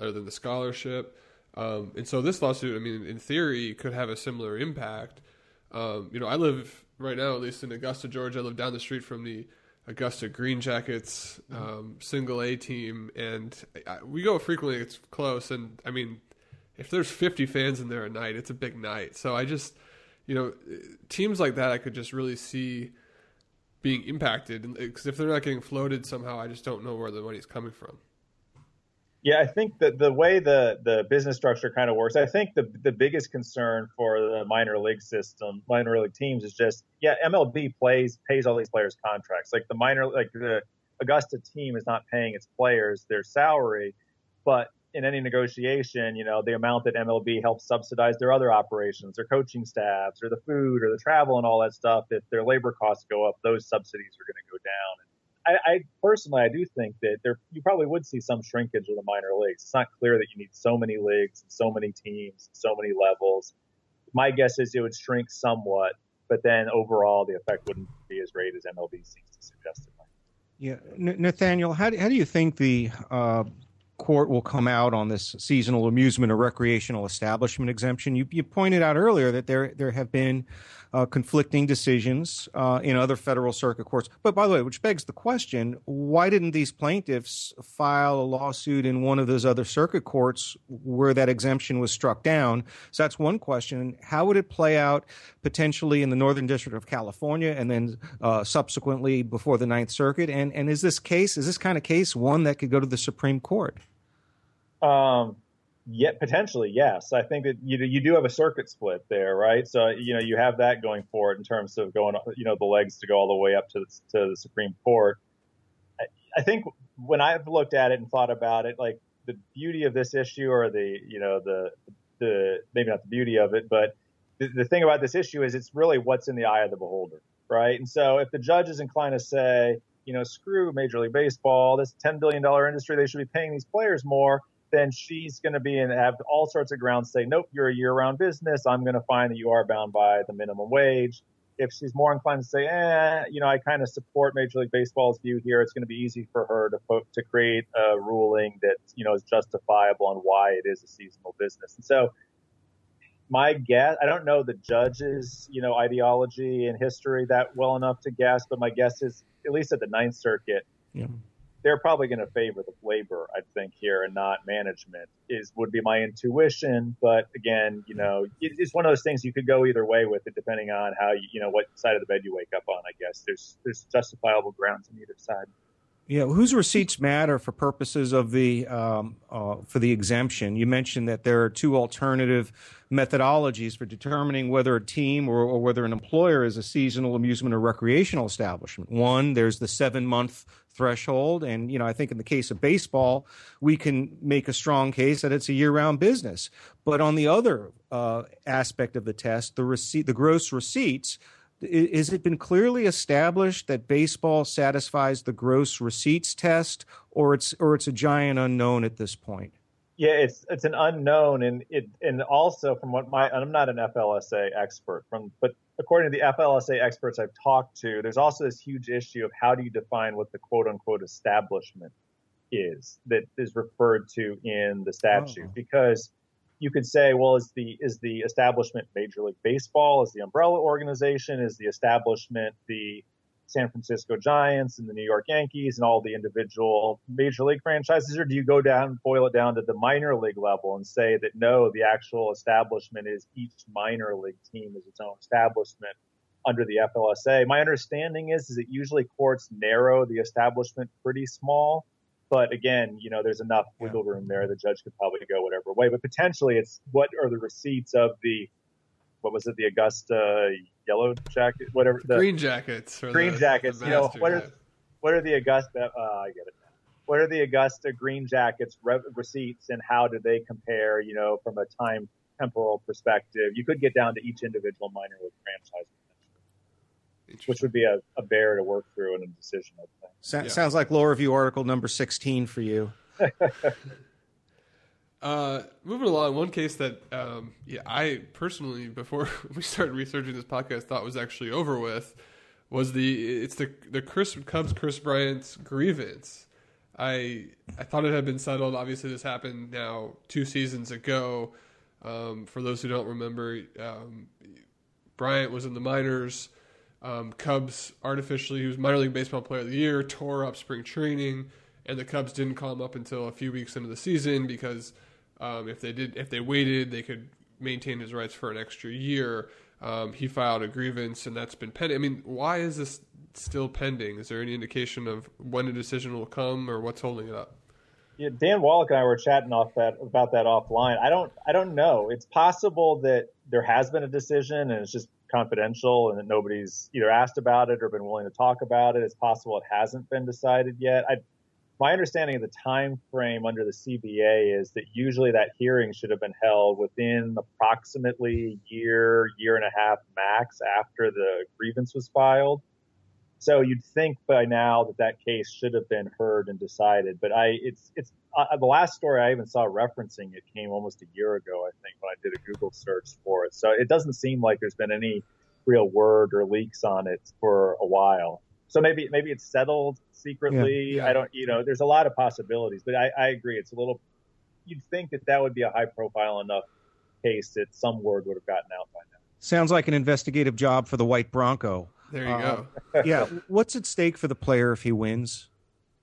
other than the scholarship. Um, and so this lawsuit, I mean, in theory, could have a similar impact. Um, you know, I live right now, at least in Augusta, Georgia. I live down the street from the Augusta Green Jackets um, single A team, and I, we go frequently. It's close, and I mean, if there's 50 fans in there a night, it's a big night. So I just, you know, teams like that, I could just really see being impacted because if they're not getting floated somehow, I just don't know where the money's coming from. Yeah, I think that the way the, the business structure kind of works, I think the the biggest concern for the minor league system, minor league teams, is just yeah, MLB plays pays all these players contracts. Like the minor, like the Augusta team is not paying its players their salary, but in any negotiation, you know, the amount that MLB helps subsidize their other operations, their coaching staffs, or the food, or the travel, and all that stuff. If their labor costs go up, those subsidies are going to go down. I, I, personally, I do think that there you probably would see some shrinkage of the minor leagues. It's not clear that you need so many leagues and so many teams, and so many levels. My guess is it would shrink somewhat, but then overall the effect wouldn't be as great as MLB seems to suggest it might. Yeah, Nathaniel, how do, how do you think the uh, court will come out on this seasonal amusement or recreational establishment exemption. You, you pointed out earlier that there there have been uh, conflicting decisions uh, in other federal circuit courts. But by the way, which begs the question: Why didn't these plaintiffs file a lawsuit in one of those other circuit courts where that exemption was struck down? So that's one question. How would it play out potentially in the Northern District of California and then uh, subsequently before the Ninth Circuit? And and is this case is this kind of case one that could go to the Supreme Court? Um, yet potentially, yes. I think that you you do have a circuit split there, right? So you know you have that going for it in terms of going, you know, the legs to go all the way up to the, to the Supreme Court. I, I think when I've looked at it and thought about it, like the beauty of this issue or the you know the the maybe not the beauty of it, but the, the thing about this issue is it's really what's in the eye of the beholder, right? And so if the judge is inclined to say, you know, screw Major League Baseball, this $10 billion industry, they should be paying these players more, then she's going to be and have all sorts of grounds say, nope, you're a year round business. I'm going to find that you are bound by the minimum wage. If she's more inclined to say, eh, you know, I kind of support Major League Baseball's view here, it's going to be easy for her to put, to create a ruling that, you know, is justifiable on why it is a seasonal business. And so my guess, I don't know the judge's, you know, ideology and history that well enough to guess, but my guess is, at least at the Ninth Circuit, yeah. They're probably going to favor the labor, I think, here and not management. Is would be my intuition, but again, you know, it's one of those things you could go either way with it, depending on how you, you know, what side of the bed you wake up on. I guess there's there's justifiable grounds on either side. Yeah, whose receipts matter for purposes of the um, uh, for the exemption? You mentioned that there are two alternative methodologies for determining whether a team or, or, whether an employer is a seasonal amusement or recreational establishment. One, there's the seven month threshold, and you know I think in the case of baseball, we can make a strong case that it's a year round business. But on the other uh, aspect of the test, the receipt, the gross receipts is it been clearly established that baseball satisfies the gross receipts test, or it's or it's a giant unknown at this point? Yeah, it's it's an unknown, and it and also from what my I'm not an FLSA expert from, but according to the FLSA experts I've talked to, there's also this huge issue of how do you define what the quote unquote establishment is that is referred to in the statute oh. because you could say, well, is the is the establishment Major League Baseball? Is the umbrella organization? Is the establishment the San Francisco Giants and the New York Yankees and all the individual major league franchises, or do you go down, boil it down to the minor league level and say that no, the actual establishment is each minor league team is its own establishment under the FLSA? My understanding is, is that usually courts narrow the establishment pretty small. But again, you know, there's enough wiggle room there. The judge could probably go whatever way. But potentially, it's what are the receipts of the what was it, the Augusta Yellow Jacket, whatever the, Green Jackets, Green the, Jackets. The you know, what are what are the Augusta? Uh, I get it. What are the Augusta Green Jackets re- receipts, and how do they compare? You know, from a time temporal perspective, you could get down to each individual minor league franchise which would be a, a bear to work through in a decision. I think. So, yeah. Sounds like law review article number sixteen for you. [laughs] uh, moving along, one case that um, yeah, I personally before [laughs] we started researching this podcast thought was actually over with was the it's the the Chris Cubs Kris Bryant's grievance. I I thought it had been settled. Obviously, this happened now two seasons ago. Um, for those who don't remember, um, Bryant was in the minors. Um, Cubs artificially, he was minor league baseball player of the year, tore up spring training, and the Cubs didn't call him up until a few weeks into the season because um, if they did, if they waited, they could maintain his rights for an extra year. Um, he filed a grievance, and that's been pending. I mean, why is this still pending? Is there any indication of when a decision will come, or what's holding it up? Yeah, Dan Wallach and I were chatting off that about that offline. I don't, I don't know. It's possible that there has been a decision, and it's just confidential and that nobody's either asked about it or been willing to talk about it. It's possible it hasn't been decided yet. I, my understanding of the time frame under the CBA is that usually that hearing should have been held within approximately a year, year and a half max after the grievance was filed. So you'd think by now that that case should have been heard and decided. But I, it's, it's uh, the last story I even saw referencing it came almost a year ago, I think, when I did a Google search for it. So it doesn't seem like there's been any real word or leaks on it for a while. So maybe maybe it's settled secretly. Yeah, yeah. I don't, you know, there's a lot of possibilities, but I, I agree. It's a little. You'd think that that would be a high profile enough case that some word would have gotten out by now. Sounds like an investigative job for the White Bronco. There you uh, go. yeah. What's at stake for the player if he wins?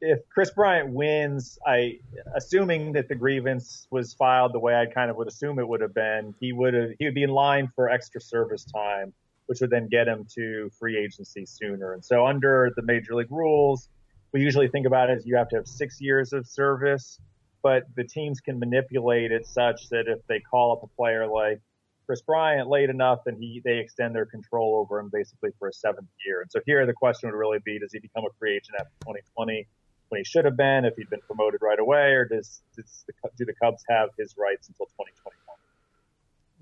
If Kris Bryant wins, I assuming that the grievance was filed the way I kind of would assume it would have been, he would have he would be in line for extra service time, which would then get him to free agency sooner. And so under the major league rules, we usually think about it as you have to have six years of service, but the teams can manipulate it such that if they call up a player like Kris Bryant late enough, and he they extend their control over him basically for a seventh year. And so here the question would really be: Does he become a free agent after 2020 when he should have been if he'd been promoted right away, or does, does the, do the Cubs have his rights until 2021?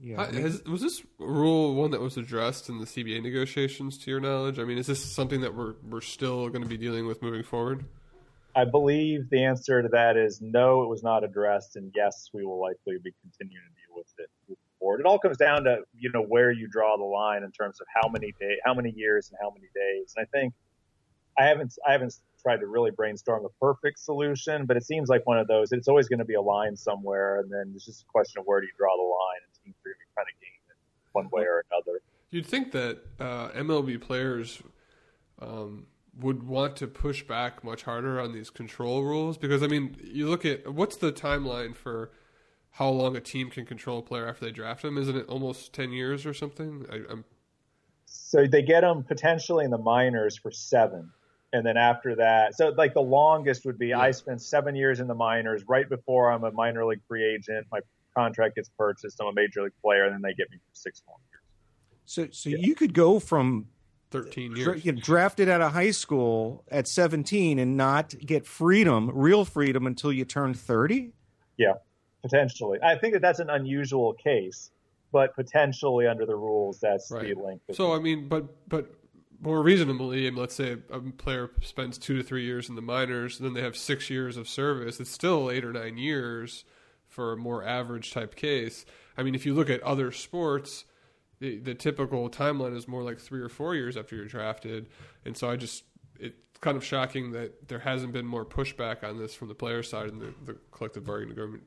Yeah, I mean, Has, was this rule one that was addressed in the CBA negotiations? To your knowledge, I mean, is this something that we're we're still going to be dealing with moving forward? I believe the answer to that is no, it was not addressed, and yes, we will likely be continuing to deal with it moving forward. It all comes down to you know where you draw the line in terms of how many day, how many years, and how many days. And I think I haven't I haven't tried to really brainstorm a perfect solution, but it seems like one of those. It's always going to be a line somewhere, and then it's just a question of where do you draw the line, and teams are to kind of game it one way or another. You'd think that uh, MLB players um, would want to push back much harder on these control rules because I mean, you look at what's the timeline for how long a team can control a player after they draft them? Isn't it almost ten years or something? I, I'm so they get them potentially in the minors for seven and then after that, so like the longest would be yeah. I spent seven years in the minors. Right before I'm a minor league free agent, my contract gets purchased. I'm a major league player, and then they get me for six more years. So, so yeah. you could go from 13 years dra- drafted out of high school at 17 and not get freedom, real freedom, until you turn 30. Yeah, potentially. I think that that's an unusual case, but potentially under the rules, that's right. the length. So, I mean, but but more reasonably, let's say a player spends two to three years in the minors, and then they have six years of service. It's still eight or nine years for a more average type case. I mean, if you look at other sports, the, the typical timeline is more like three or four years after you're drafted. And so I just, it's kind of shocking that there hasn't been more pushback on this from the player side in the, the collective bargaining agreement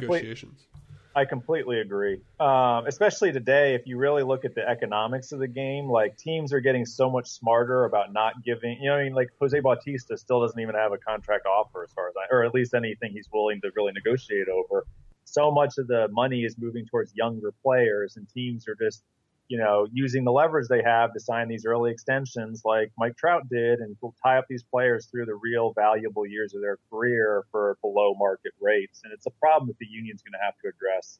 negotiations. I completely agree. Um, especially today, if you really look at the economics of the game, like teams are getting so much smarter about not giving. You know, I mean, like Jose Bautista still doesn't even have a contract offer, as far as I, or at least anything he's willing to really negotiate over. So much of the money is moving towards younger players, and teams are just you know, using the leverage they have to sign these early extensions like Mike Trout did and tie up these players through the real valuable years of their career for below market rates. And it's a problem that the union's going to have to address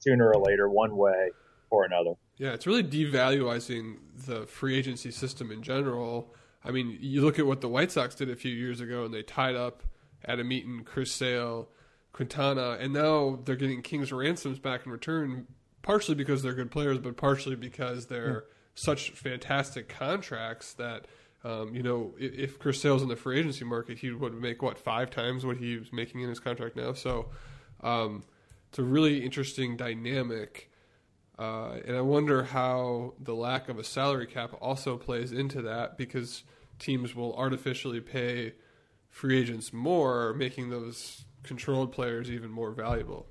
sooner or later, one way or another. Yeah, it's really devaluing the free agency system in general. I mean, you look at what the White Sox did a few years ago and they tied up Adam Eaton, Chris Sale, Quintana, and now they're getting King's ransoms back in return partially because they're good players, but partially because they're yeah. such fantastic contracts that um, you know if, if Chris Sale's in the free agency market, he would make what five times what he's making in his contract now. So um, it's a really interesting dynamic. Uh, and I wonder how the lack of a salary cap also plays into that because teams will artificially pay free agents more, making those controlled players even more valuable.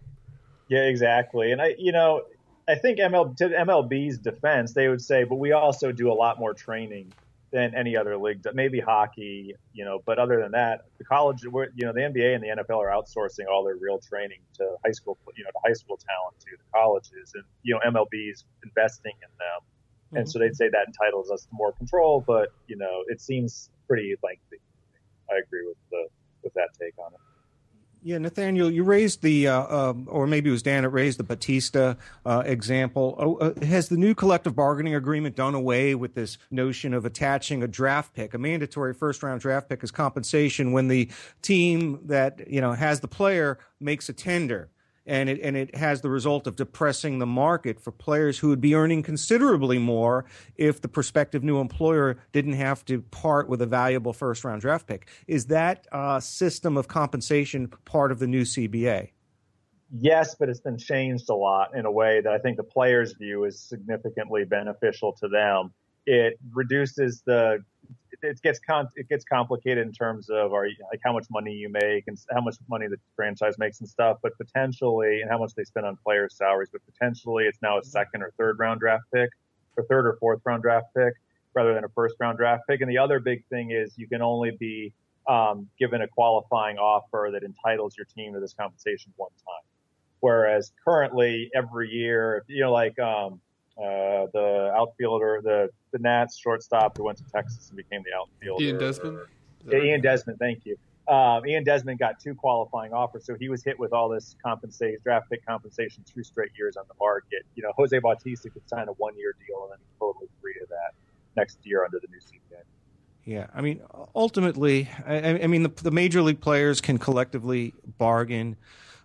Yeah, exactly. And I, you know, I think ML, to MLB's defense, they would say, but we also do a lot more training than any other league. Maybe hockey, you know, but other than that, the college, you know, the NBA and the NFL are outsourcing all their real training to high school, you know, to high school talent to the colleges, and you know, MLB's investing in them, mm-hmm. and so they'd say that entitles us to more control. But you know, it seems pretty lengthy. I agree with the with that take on it. Yeah, Nathaniel, you raised the, uh, um, or maybe it was Dan that raised the Bautista uh, example. Oh, uh, has the new collective bargaining agreement done away with this notion of attaching a draft pick, a mandatory first round draft pick as compensation when the team that you know has the player makes a tender? And it and it has the result of depressing the market for players who would be earning considerably more if the prospective new employer didn't have to part with a valuable first round draft pick. Is that uh, system of compensation part of the new CBA? Yes, but it's been changed a lot in a way that I think the players view is significantly beneficial to them. It reduces the it gets con- it gets complicated in terms of are like how much money you make and how much money the franchise makes and stuff, but potentially and how much they spend on players' salaries, but potentially it's now a second or third round draft pick or third or fourth round draft pick rather than a first round draft pick. And the other big thing is you can only be um, given a qualifying offer that entitles your team to this compensation one time. Whereas currently every year, you know, like um, uh, the outfielder, the the Nats shortstop who went to Texas and became the outfielder. Ian Desmond. Yeah, Ian Desmond. Thank you. Um, Ian Desmond got two qualifying offers, so he was hit with all this compensation, draft pick compensation, two straight years on the market. You know, Jose Bautista could sign a one-year deal and then he's totally free of that next year under the new CBA. Yeah, I mean, ultimately, I, I mean, the, the, major league players can collectively bargain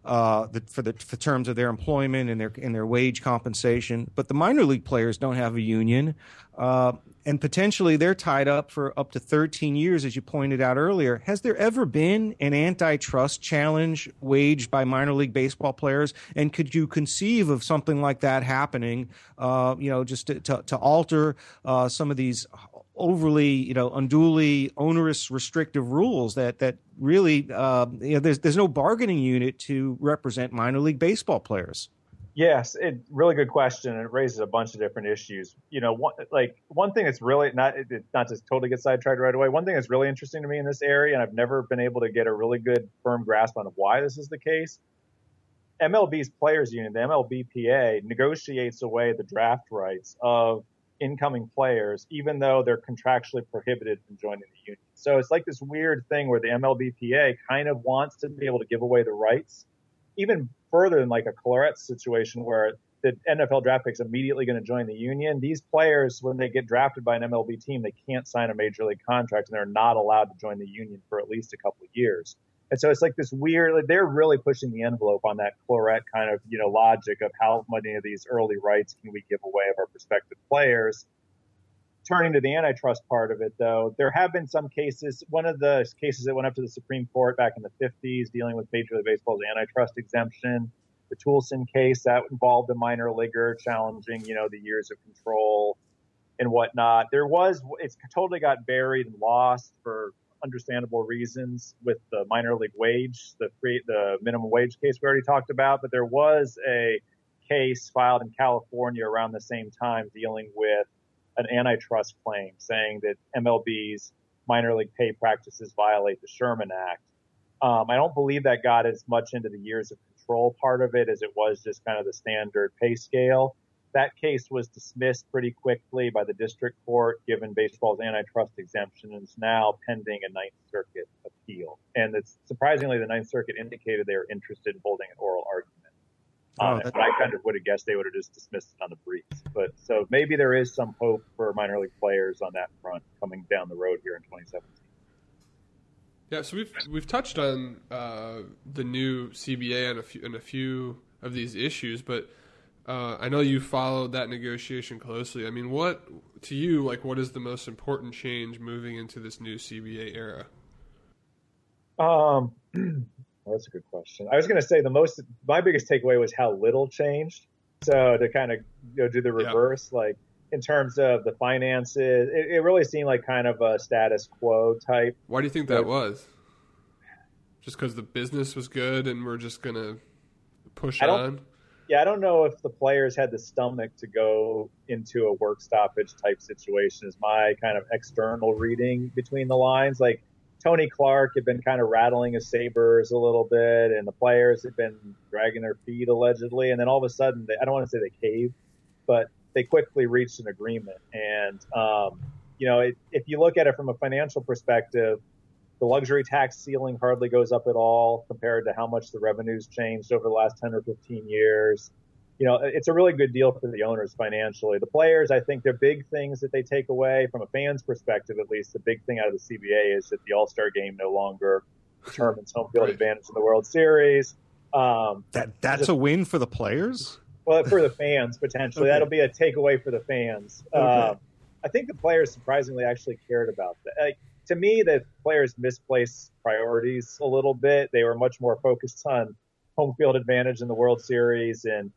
uh, the, for the for terms of their employment and their and their wage compensation, but the minor league players don't have a union. Uh, and potentially they're tied up for up to 13 years, as you pointed out earlier. Has there ever been an antitrust challenge waged by minor league baseball players? And could you conceive of something like that happening? Uh, you know, just to, to, to alter uh, some of these overly, you know, unduly onerous, restrictive rules that that really, uh, you know, there's there's no bargaining unit to represent minor league baseball players. Yes, it really good question. It raises a bunch of different issues. You know, one, like one thing that's really not it, not to totally get sidetracked right away. One thing that's really interesting to me in this area, and I've never been able to get a really good firm grasp on why this is the case. MLB's players union, the MLBPA, negotiates away the draft rights of incoming players, even though they're contractually prohibited from joining the union. So it's like this weird thing where the MLBPA kind of wants to be able to give away the rights, even further than like a Clarett situation where the NFL draft pick's immediately going to join the union. These players, when they get drafted by an MLB team, they can't sign a major league contract and they're not allowed to join the union for at least a couple of years. And so it's like this weird, like they're really pushing the envelope on that Clarett kind of, you know, logic of how many of these early rights can we give away of our prospective players turning to the antitrust part of it, though, there have been some cases. One of the cases that went up to the Supreme Court back in the 50s dealing with Major League Baseball's antitrust exemption, the Toolson case that involved a minor leaguer challenging, you know, the years of control and whatnot. There was, it's totally got buried and lost for understandable reasons with the minor league wage, the free, the minimum wage case we already talked about, but there was a case filed in California around the same time dealing with an antitrust claim saying that MLB's minor league pay practices violate the Sherman Act. Um, I don't believe that got as much into the years of control part of it as it was just kind of the standard pay scale. That case was dismissed pretty quickly by the district court, given baseball's antitrust exemption, and is now pending a Ninth Circuit appeal. And it's surprisingly, the Ninth Circuit indicated they are interested in holding an oral argument Oh, but I kind of would have guessed they would have just dismissed it on the briefs. But so maybe there is some hope for minor league players on that front coming down the road here in 2017. Yeah, so we've we've touched on uh, the new CBA and a few and a few of these issues, but uh, I know you followed that negotiation closely. I mean, what to you like what is the most important change moving into this new CBA era? Um, Well, [clears throat] that's a good question. I was going to say the most, my biggest takeaway was how little changed. So to kind of you know, do the reverse, yeah. like in terms of the finances, it, it, really seemed like kind of a status quo type. Why do you think that was? Just because the business was good and we're just going to push on? Yeah, I don't know if the players had the stomach to go into a work stoppage type situation, is my kind of external reading between the lines. Like, Tony Clark had been kind of rattling his sabers a little bit, and the players had been dragging their feet allegedly. And then all of a sudden, they, I don't want to say they caved, but they quickly reached an agreement. And um, you know, it, if you look at it from a financial perspective, the luxury tax ceiling hardly goes up at all compared to how much the revenues changed over the last 10 or 15 years you know, it's a really good deal for the owners financially. The players, I think, the big things that they take away from a fan's perspective, at least, the big thing out of the CBA is that the All Star game no longer determines home field right. advantage in the World Series. Um, that that's just, a win for the players. Well, for the fans potentially, okay. that'll be a takeaway for the fans. Okay. Uh, I think the players surprisingly actually cared about that. Like, to me, the players misplaced priorities a little bit. They were much more focused on home field advantage in the World Series and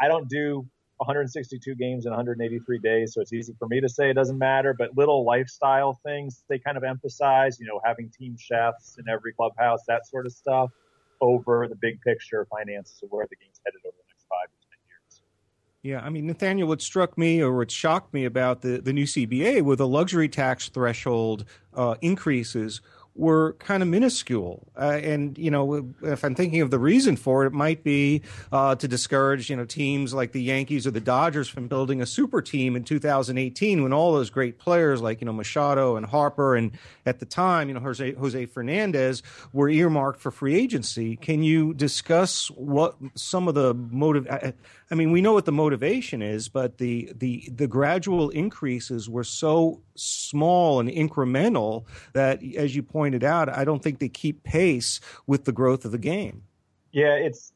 I don't do 162 games in 183 days, so it's easy for me to say it doesn't matter. But little lifestyle things they kind of emphasize, you know, having team chefs in every clubhouse, that sort of stuff, over the big picture finances of where the game's headed over the next five years. Yeah, I mean, Nathaniel, what struck me or what shocked me about the, the new CBA with the luxury tax threshold uh, increases were kind of minuscule. Uh, and, you know, if I'm thinking of the reason for it, it might be uh, to discourage, you know, teams like the Yankees or the Dodgers from building a super team in 2018 when all those great players like, you know, Machado and Harper and at the time, you know, Jose, Jose Fernandez were earmarked for free agency. Can you discuss what some of the motive? I, I mean, we know what the motivation is, but the, the, the gradual increases were so small and incremental that, as you pointed out, I don't think they keep pace with the growth of the game. Yeah, it's.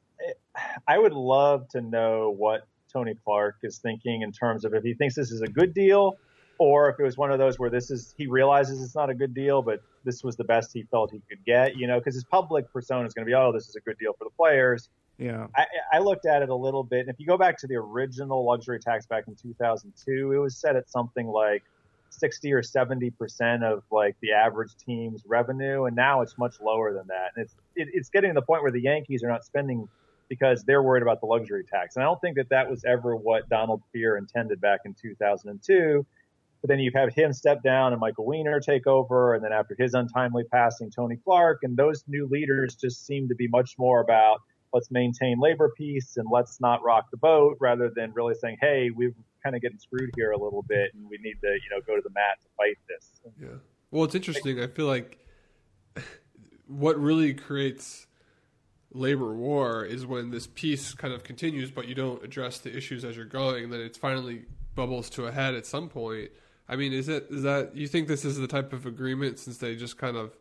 I would love to know what Tony Clark is thinking in terms of if he thinks this is a good deal, or if it was one of those where this is he realizes it's not a good deal, but this was the best he felt he could get. You know, because his public persona is going to be, oh, this is a good deal for the players. Yeah. I, I, looked at it a little bit. And if you go back to the original luxury tax back in 2002, it was set at something like 60 or 70 percent of like the average team's revenue, and now it's much lower than that. And it's it, it's getting to the point where the Yankees are not spending because they're worried about the luxury tax. And I don't think that that was ever what Donald Fehr intended back in 2002. But then you have him step down and Michael Weiner take over, and then after his untimely passing, Tony Clark, and those new leaders just seem to be much more about let's maintain labor peace and let's not rock the boat rather than really saying, hey, we've kind of getting screwed here a little bit and we need to, you know, go to the mat to fight this. Yeah. Well, it's interesting. I feel like [laughs] what really creates labor war is when this peace kind of continues, but you don't address the issues as you're going, and then it finally bubbles to a head at some point. I mean, is it is that you think this is the type of agreement since they just kind of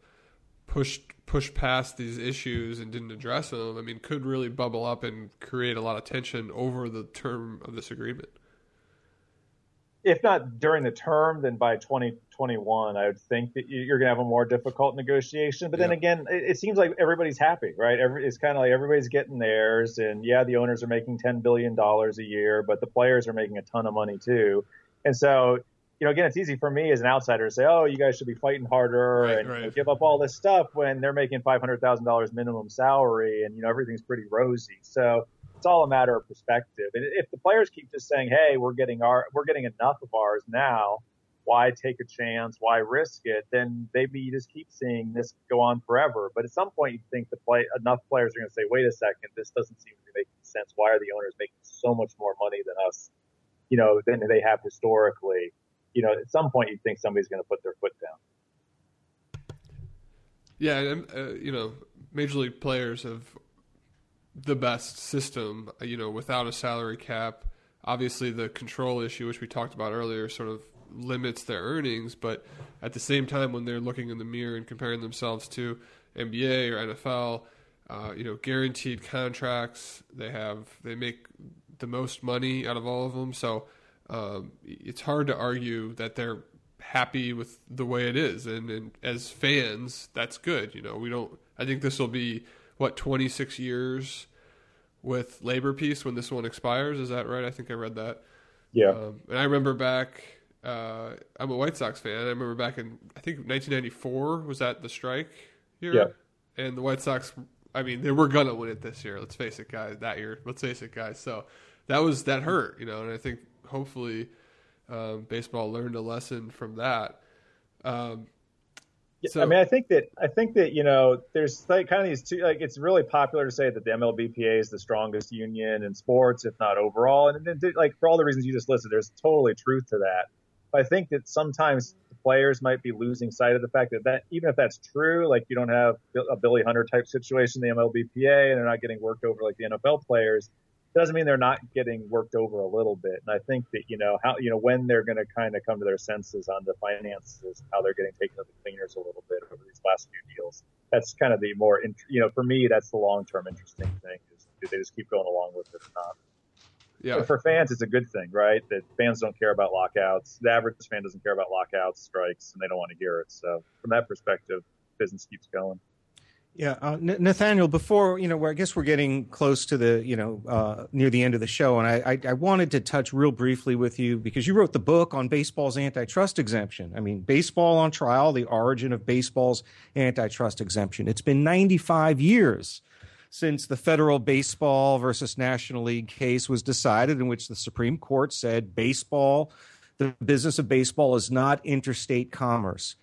pushed pushed past these issues and didn't address them? I mean, could really bubble up and create a lot of tension over the term of this agreement if not during the term, then by 2021, I would think that you're going to have a more difficult negotiation. But then again, it, it, seems like everybody's happy, right? Every, it's kind of like everybody's getting theirs. And yeah, the owners are making $10 billion a year, but the players are making a ton of money too. And so, you know, again, it's easy for me as an outsider to say, oh, you guys should be fighting harder right, and right. You know, give up all this stuff when they're making $500,000 minimum salary and, you know, everything's pretty rosy. So, it's all a matter of perspective. And if the players keep just saying, "Hey, we're getting our we're getting enough of ours now," why take a chance? Why risk it? Then maybe you just keep seeing this go on forever. But at some point, you think the play enough players are going to say, "Wait a second, this doesn't seem to be making sense. Why are the owners making so much more money than us? You know, than they have historically." You know, at some point, you think somebody's going to put their foot down. Yeah, and uh, you know, major league players have the best system, you know, without a salary cap. Obviously, the control issue, which we talked about earlier, sort of limits their earnings. But at the same time, when they're looking in the mirror and comparing themselves to NBA or NFL, uh, you know, guaranteed contracts, they have they make the most money out of all of them. So um, it's hard to argue that they're happy with the way it is. And, and as fans, that's good. You know, we don't. I think this will be what 26 years with labor peace when this one expires. Is that right? I think I read that. Yeah. Um, and I remember back. Uh, I'm a White Sox fan. I remember back in I think 1994 was that the strike year. Yeah. And the White Sox. I mean, they were gonna win it this year. Let's face it, guys. That year. Let's face it, guys. So that was that hurt, you know. And I think hopefully um, baseball learned a lesson from that. Um, so, I mean, I think that I think that you know, there's like kind of these two. Like, it's really popular to say that the MLBPA is the strongest union in sports, if not overall. And, like for all the reasons you just listed, there's totally truth to that. But I think that sometimes the players might be losing sight of the fact that that even if that's true, like you don't have a Billy Hunter type situation, in the MLBPA, and they're not getting worked over like the NFL players it doesn't mean they're not getting worked over a little bit. And I think that, you know, how, you know, when they're going to kind of come to their senses on the finances, how they're getting taken to the cleaners a little bit over these last few deals. That's kind of the more, you know, for me, that's the long term interesting thing is do they just keep going along with it or not? Yeah. But for fans, it's a good thing, right? That fans don't care about lockouts. The average fan doesn't care about lockouts, strikes, and they don't want to hear it. So from that perspective, business keeps going. Yeah, uh, Nathaniel. Before you know, I guess we're getting close to the you know uh, near the end of the show, and I, I, I, wanted to touch real briefly with you because you wrote the book on baseball's antitrust exemption. I mean, baseball on trial: the origin of baseball's antitrust exemption. It's been 95 years since the federal baseball versus National League case was decided, in which the Supreme Court said baseball, the business of baseball, is not interstate commerce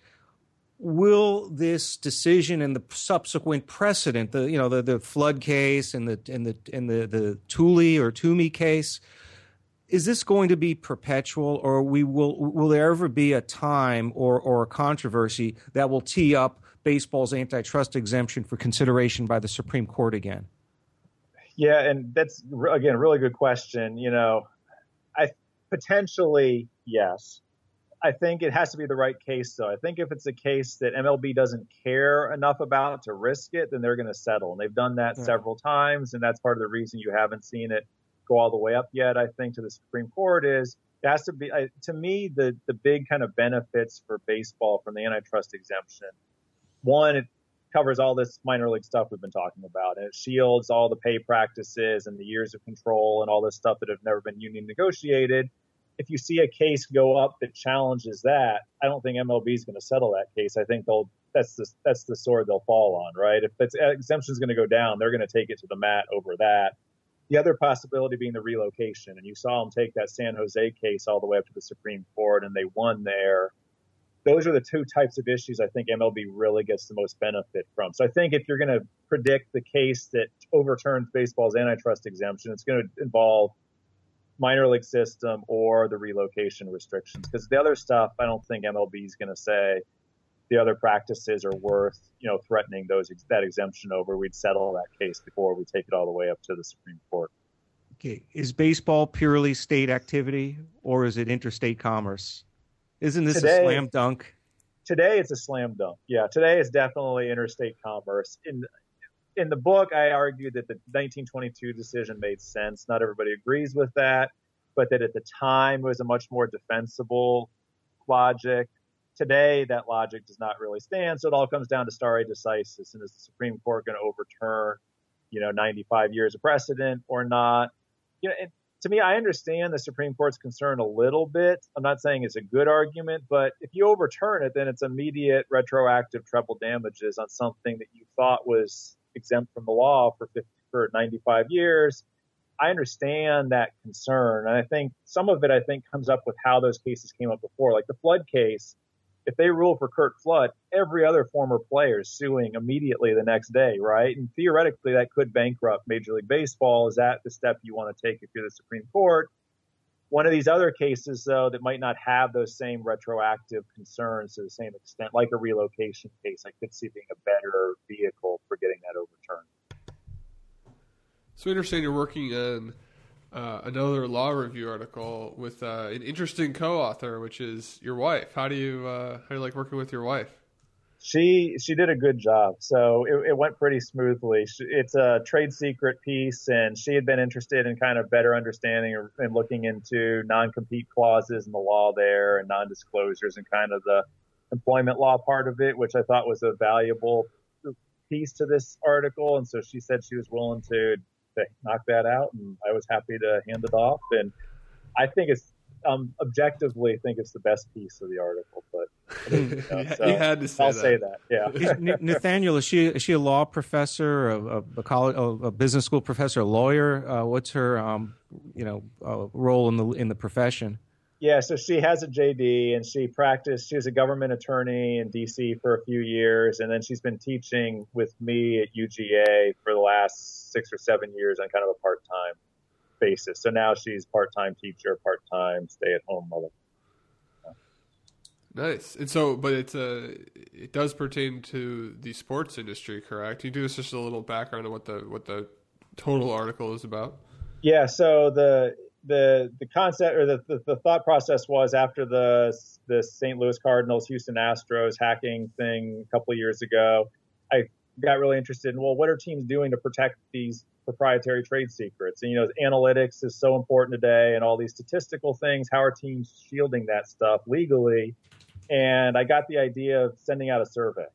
will this decision and the subsequent precedent, the you know the, the flood case and the and the and the the Tooley or Toomey case, is this going to be perpetual, or we will will there ever be a time or or a controversy that will tee up baseball's antitrust exemption for consideration by the Supreme Court again? Yeah, and that's again a really good question. You know, I potentially yes. I think it has to be the right case, though. I think if it's a case that MLB doesn't care enough about to risk it, then they're going to settle. And they've done that yeah. several times. And that's part of the reason you haven't seen it go all the way up yet, I think, to the Supreme Court is it has to be, to me, the, the big kind of benefits for baseball from the antitrust exemption. One, it covers all this minor league stuff we've been talking about, and it shields all the pay practices and the years of control and all this stuff that have never been union negotiated if you see a case go up that challenges that, I don't think MLB is going to settle that case. I think they'll that's the that's the sword they'll fall on, right? If the uh, exemption is going to go down, they're going to take it to the mat over that. The other possibility being the relocation, and you saw them take that San Jose case all the way up to the Supreme Court, and they won there. Those are the two types of issues I think MLB really gets the most benefit from. So I think if you're going to predict the case that overturns baseball's antitrust exemption, it's going to involve minor league system or the relocation restrictions. Because the other stuff, I don't think MLB is going to say the other practices are worth, you know, threatening those that exemption over. We'd settle that case before we take it all the way up to the Supreme Court. Okay, is baseball purely state activity or is it interstate commerce? Isn't this today, a slam dunk? Today it's a slam dunk. Yeah, today is definitely interstate commerce. In in the book, I argued that the 1922 decision made sense. Not everybody agrees with that, but that at the time it was a much more defensible logic. Today, that logic does not really stand. So it all comes down to stare decisis, and is the Supreme Court going to overturn, you know, 95 years of precedent or not? You know, to me, I understand the Supreme Court's concern a little bit. I'm not saying it's a good argument, but if you overturn it, then it's immediate retroactive treble damages on something that you thought was exempt from the law for 50, for 95 years. I understand that concern. And I think some of it, I think, comes up with how those cases came up before. Like the Flood case, if they rule for Curt Flood, every other former player is suing immediately the next day, right? And theoretically, that could bankrupt Major League Baseball. Is that the step you want to take if you're the Supreme Court? One of these other cases, though, that might not have those same retroactive concerns to the same extent, like a relocation case, I could see being a better vehicle for getting that overturned. So I understand you're working on uh, another law review article with uh, an interesting co-author, which is your wife. How do you uh, how do you like working with your wife? She she did a good job. So it, it went pretty smoothly. It's a trade secret piece, and she had been interested in kind of better understanding and looking into non-compete clauses and the law there and non-disclosures and kind of the employment law part of it, which I thought was a valuable piece to this article. And so she said she was willing to, to knock that out, and I was happy to hand it off. And I think it's um, objectively think it's the best piece of the article, but [laughs] you, know, so you had to say I'll that. say that. Yeah. Nathaniel, is she is she a law professor, a, a college, a business school professor, a lawyer? Uh, what's her um, you know uh, role in the in the profession? Yeah, so she has a JD and she practiced. She was a government attorney in DC for a few years, and then she's been teaching with me at UGA for the last six or seven years on kind of a part time basis. So now she's part time teacher, part time stay at home mother. Nice. And so, but it's a, uh, it does pertain to the sports industry, correct? Can you do us just a little background on what the what the total article is about? Yeah. So the the the concept or the, the, the thought process was after the the St. Louis Cardinals Houston Astros hacking thing a couple of years ago, I got really interested in well, what are teams doing to protect these proprietary trade secrets. And, you know, analytics is so important today and all these statistical things. How are teams shielding that stuff legally? And I got the idea of sending out a survey.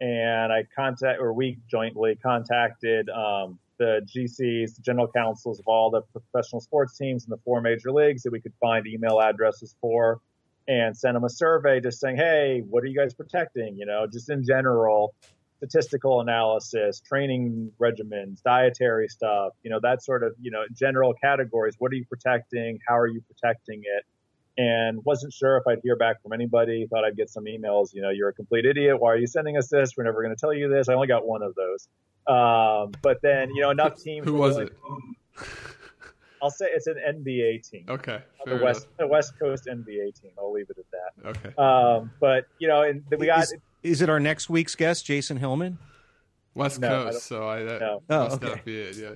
And I contact, or we jointly contacted um, the GCs, the general counsels of all the professional sports teams in the four major leagues that we could find email addresses for and send them a survey just saying, hey, what are you guys protecting? You know, just in general, statistical analysis, training regimens, dietary stuff, you know, that sort of, you know, general categories. What are you protecting? How are you protecting it? And wasn't sure if I'd hear back from anybody. Thought I'd get some emails. You know, you're a complete idiot. Why are you sending us this? We're never going to tell you this. I only got one of those. Um, but then, you know, enough [laughs] teams. Who was like, it? [laughs] I'll say it's an NBA team. Okay. The West, the West Coast NBA team. I'll leave it at that. Okay. Um, but you know, and we got. Is, is it our next week's guest, Jason Hillman? West no, Coast, I so I that no. must oh, okay. not be it. Yeah.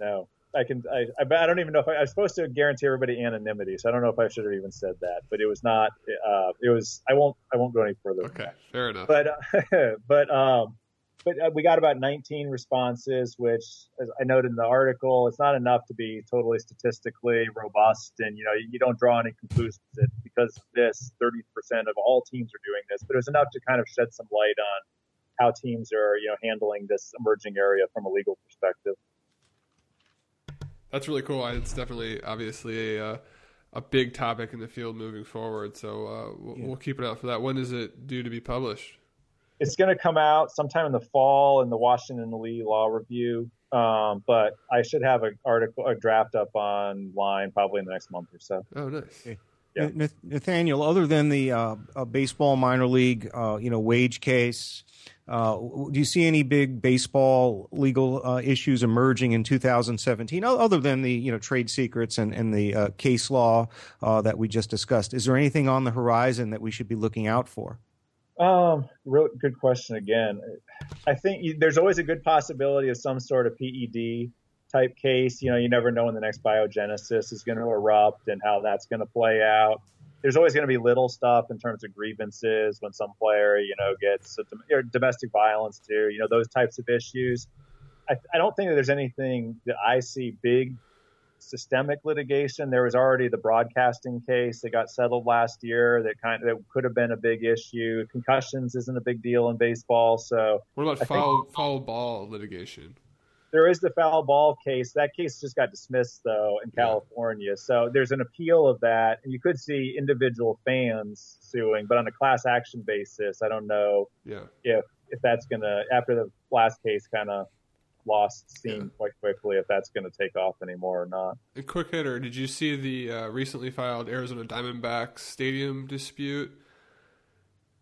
No. I can. I, I don't even know if I, I was supposed to guarantee everybody anonymity, so I don't know if I should have even said that. But it was not. Uh, it was. I won't. I won't go any further. Okay, fair enough. But uh, [laughs] but um, but uh, we got about 19 responses, which, as I noted in the article, it's not enough to be totally statistically robust, and you know you don't draw any conclusions that because of this, 30% of all teams are doing this, but it was enough to kind of shed some light on how teams are you know handling this emerging area from a legal perspective. That's really cool. It's definitely, obviously, a uh, a big topic in the field moving forward. So uh, we'll, yeah. we'll, keep an eye out for that. When is it due to be published? It's going to come out sometime in the fall in the Washington Lee Law Review. Um, but I should have an article, a draft up online probably in the next month or so. Oh, nice. Okay. Yeah. Nathaniel, other than the uh, uh, baseball minor league, uh, you know, wage case, uh, do you see any big baseball legal uh, issues emerging in 2017, other than the you know trade secrets and and the uh, case law uh, that we just discussed? Is there anything on the horizon that we should be looking out for? Um, real good question again. I think there's always a good possibility of some sort of PED type case. You know, you never know when the next Biogenesis is going to erupt and how that's going to play out there's always going to be little stuff in terms of grievances when some player, you know, gets or domestic violence too, you know, those types of issues. I, I don't think that there's anything that I see big systemic litigation. There was already the broadcasting case that got settled last year that kind of that could have been a big issue. Concussions isn't a big deal in baseball. So what about foul think, foul ball litigation? there is the foul ball case. That case just got dismissed though in California. So there's an appeal of that, and you could see individual fans suing, but on a class action basis, I don't know yeah. if if that's gonna after the last case kind of lost steam yeah. quite quickly if that's going to take off anymore or not. A quick hitter, did you see the uh, recently filed Arizona Diamondbacks stadium dispute?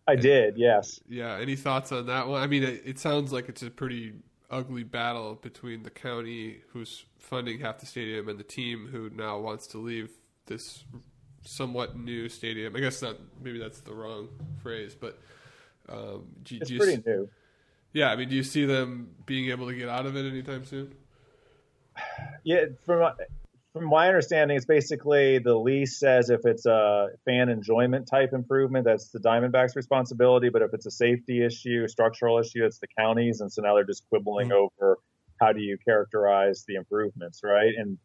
I did, yes. Yeah, any thoughts on that one? I mean, it, it sounds like it's a pretty ugly battle between the county, who's funding half the stadium, and the team who now wants to leave this somewhat new stadium. I guess that maybe that's the wrong phrase, but um, do, it's do pretty see, new. Yeah, I mean, do you see them being able to get out of it anytime soon? Yeah, from from my understanding, it's basically the lease says if it's a fan enjoyment type improvement, that's the Diamondbacks' responsibility. But if it's a safety issue, structural issue, it's the county's. And so now they're just quibbling mm-hmm. over how do you characterize the improvements, right? And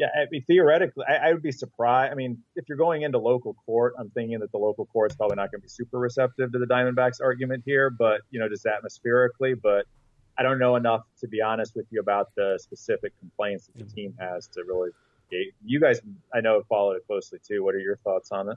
yeah, I mean, theoretically, I, I, would be surprised. I mean, if you're going into local court, I'm thinking that the local court's probably not going to be super receptive to the Diamondbacks argument here, but you know, just atmospherically. But I don't know enough to be honest with you about the specific complaints that the mm-hmm. team has to really. You guys, I know, have followed it closely too. What are your thoughts on it?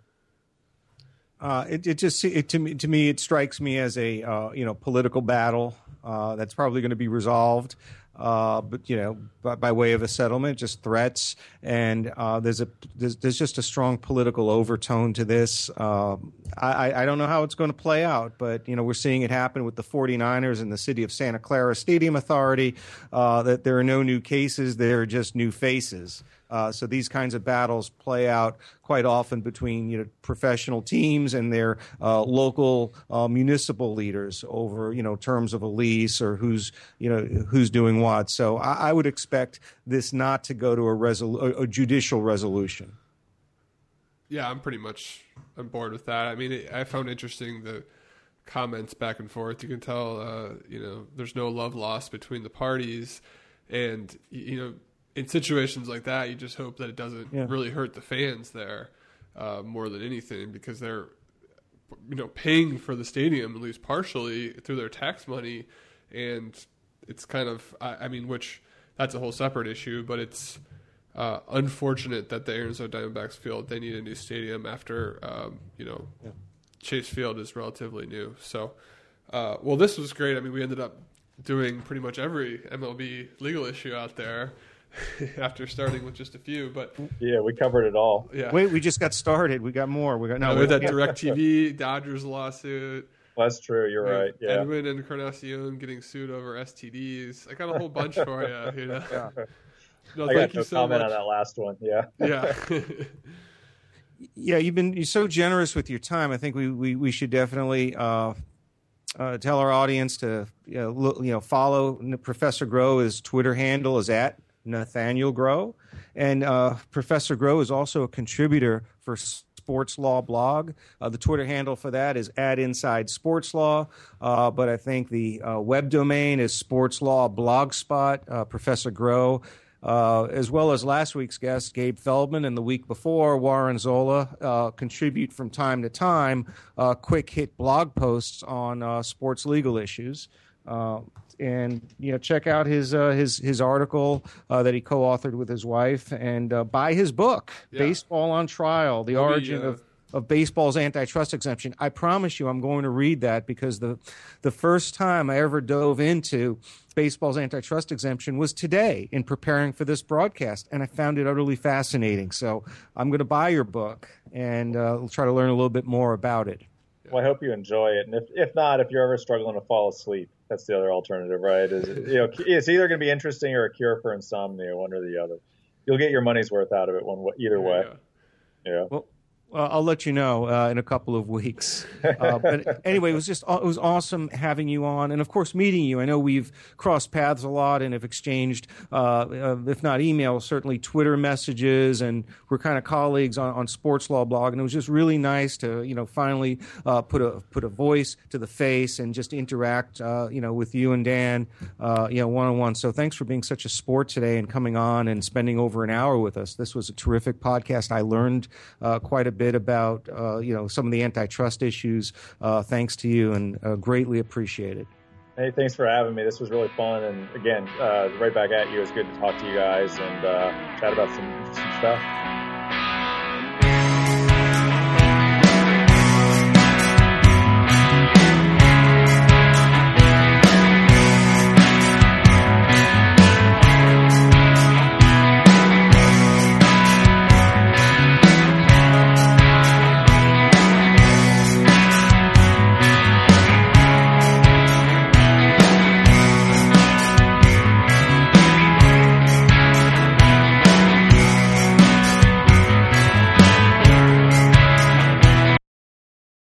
Uh, it, it, just it, to me to me it strikes me as a uh, you know political battle uh, that's probably going to be resolved uh, but you know, by, by, way of a settlement, just threats, and uh, there's a there's, there's, just a strong political overtone to this. Uh, I, I don't know how it's going to play out, but you know, we're seeing it happen with the 49ers and the city of Santa Clara Stadium Authority. Uh, that there are no new cases, there are just new faces. Uh, so these kinds of battles play out quite often between you know professional teams and their uh, local uh, municipal leaders over you know terms of a lease or who's you know who's doing what. So I, I would expect this not to go to a, resol- a, a judicial resolution. Yeah, I'm pretty much on board with that. I mean, it, I found interesting the comments back and forth. You can tell, uh, you know, there's no love lost between the parties, and you know, in situations like that, you just hope that it doesn't yeah. really hurt the fans there uh, more than anything because they're you know paying for the stadium at least partially through their tax money, and it's kind of I, I mean which that's a whole separate issue, but it's uh, unfortunate that the Arizona Diamondbacks feel they need a new stadium after um, you know yeah. Chase Field is relatively new. So, uh, well, this was great. I mean, we ended up doing pretty much every MLB legal issue out there. [laughs] after starting with just a few. But yeah, we covered it all. Yeah. Wait, we just got started. We got more. We got no. with that DirecTV Dodgers lawsuit. That's true. You're right. Yeah. Edwin and Encarnacion getting sued over STDs. I got a whole bunch for you. You know. [laughs] Yeah. No, I got no so comment much. on that last one. Yeah. Yeah. [laughs] yeah, you've been you're so generous with your time. I think we we, we should definitely uh, uh, tell our audience to you know, look, you know follow Professor Grow. His Twitter handle is at Nathaniel Grow. And uh, Professor Grow is also a contributor for Sports Law blog. Uh, the Twitter handle for that is at Inside Sports Law, uh, but I think the uh, web domain is Sports Law Blogspot. Uh, Professor Grow. Uh, as well as last week's guest, Gabe Feldman, and the week before, Warren Zola, uh, contribute from time to time quick hit blog posts on sports legal issues and you know check out his uh, his his article uh, that he co-authored with his wife and uh, buy his book yeah. baseball on trial the origin uh, of of baseball's antitrust exemption. I promise you i'm going to read that because the the first time i ever dove into baseball's antitrust exemption was today in preparing for this broadcast and i found it utterly fascinating. So i'm going to buy your book and uh, we'll try to learn a little bit more about it well, I hope you enjoy it, and if if not, if you're ever struggling to fall asleep, that's the other alternative, right? Is [laughs] you know, it's either going to be interesting or a cure for insomnia, one or the other. You'll get your money's worth out of it one either way. Yeah. yeah. Well, uh, I'll let you know uh, in a couple of weeks. Uh, but anyway, it was just it was awesome having you on, and of course meeting you. I know we've crossed paths a lot and have exchanged, uh, uh, if not email, certainly Twitter messages, and we're kind of colleagues on, on Sports Law Blog. And it was just really nice to you know finally uh, put a put a voice to the face and just interact you know with you and Dan you know one on one. So thanks for being such a sport today and coming on and spending over an hour with us. This was a terrific podcast. I learned quite a bit bit about uh, you know some of the antitrust issues uh, thanks to you, and uh, greatly appreciate it. Hey, thanks for having me. This was really fun, and again, uh, right back at you. It's good to talk to you guys and uh, chat about some interesting stuff.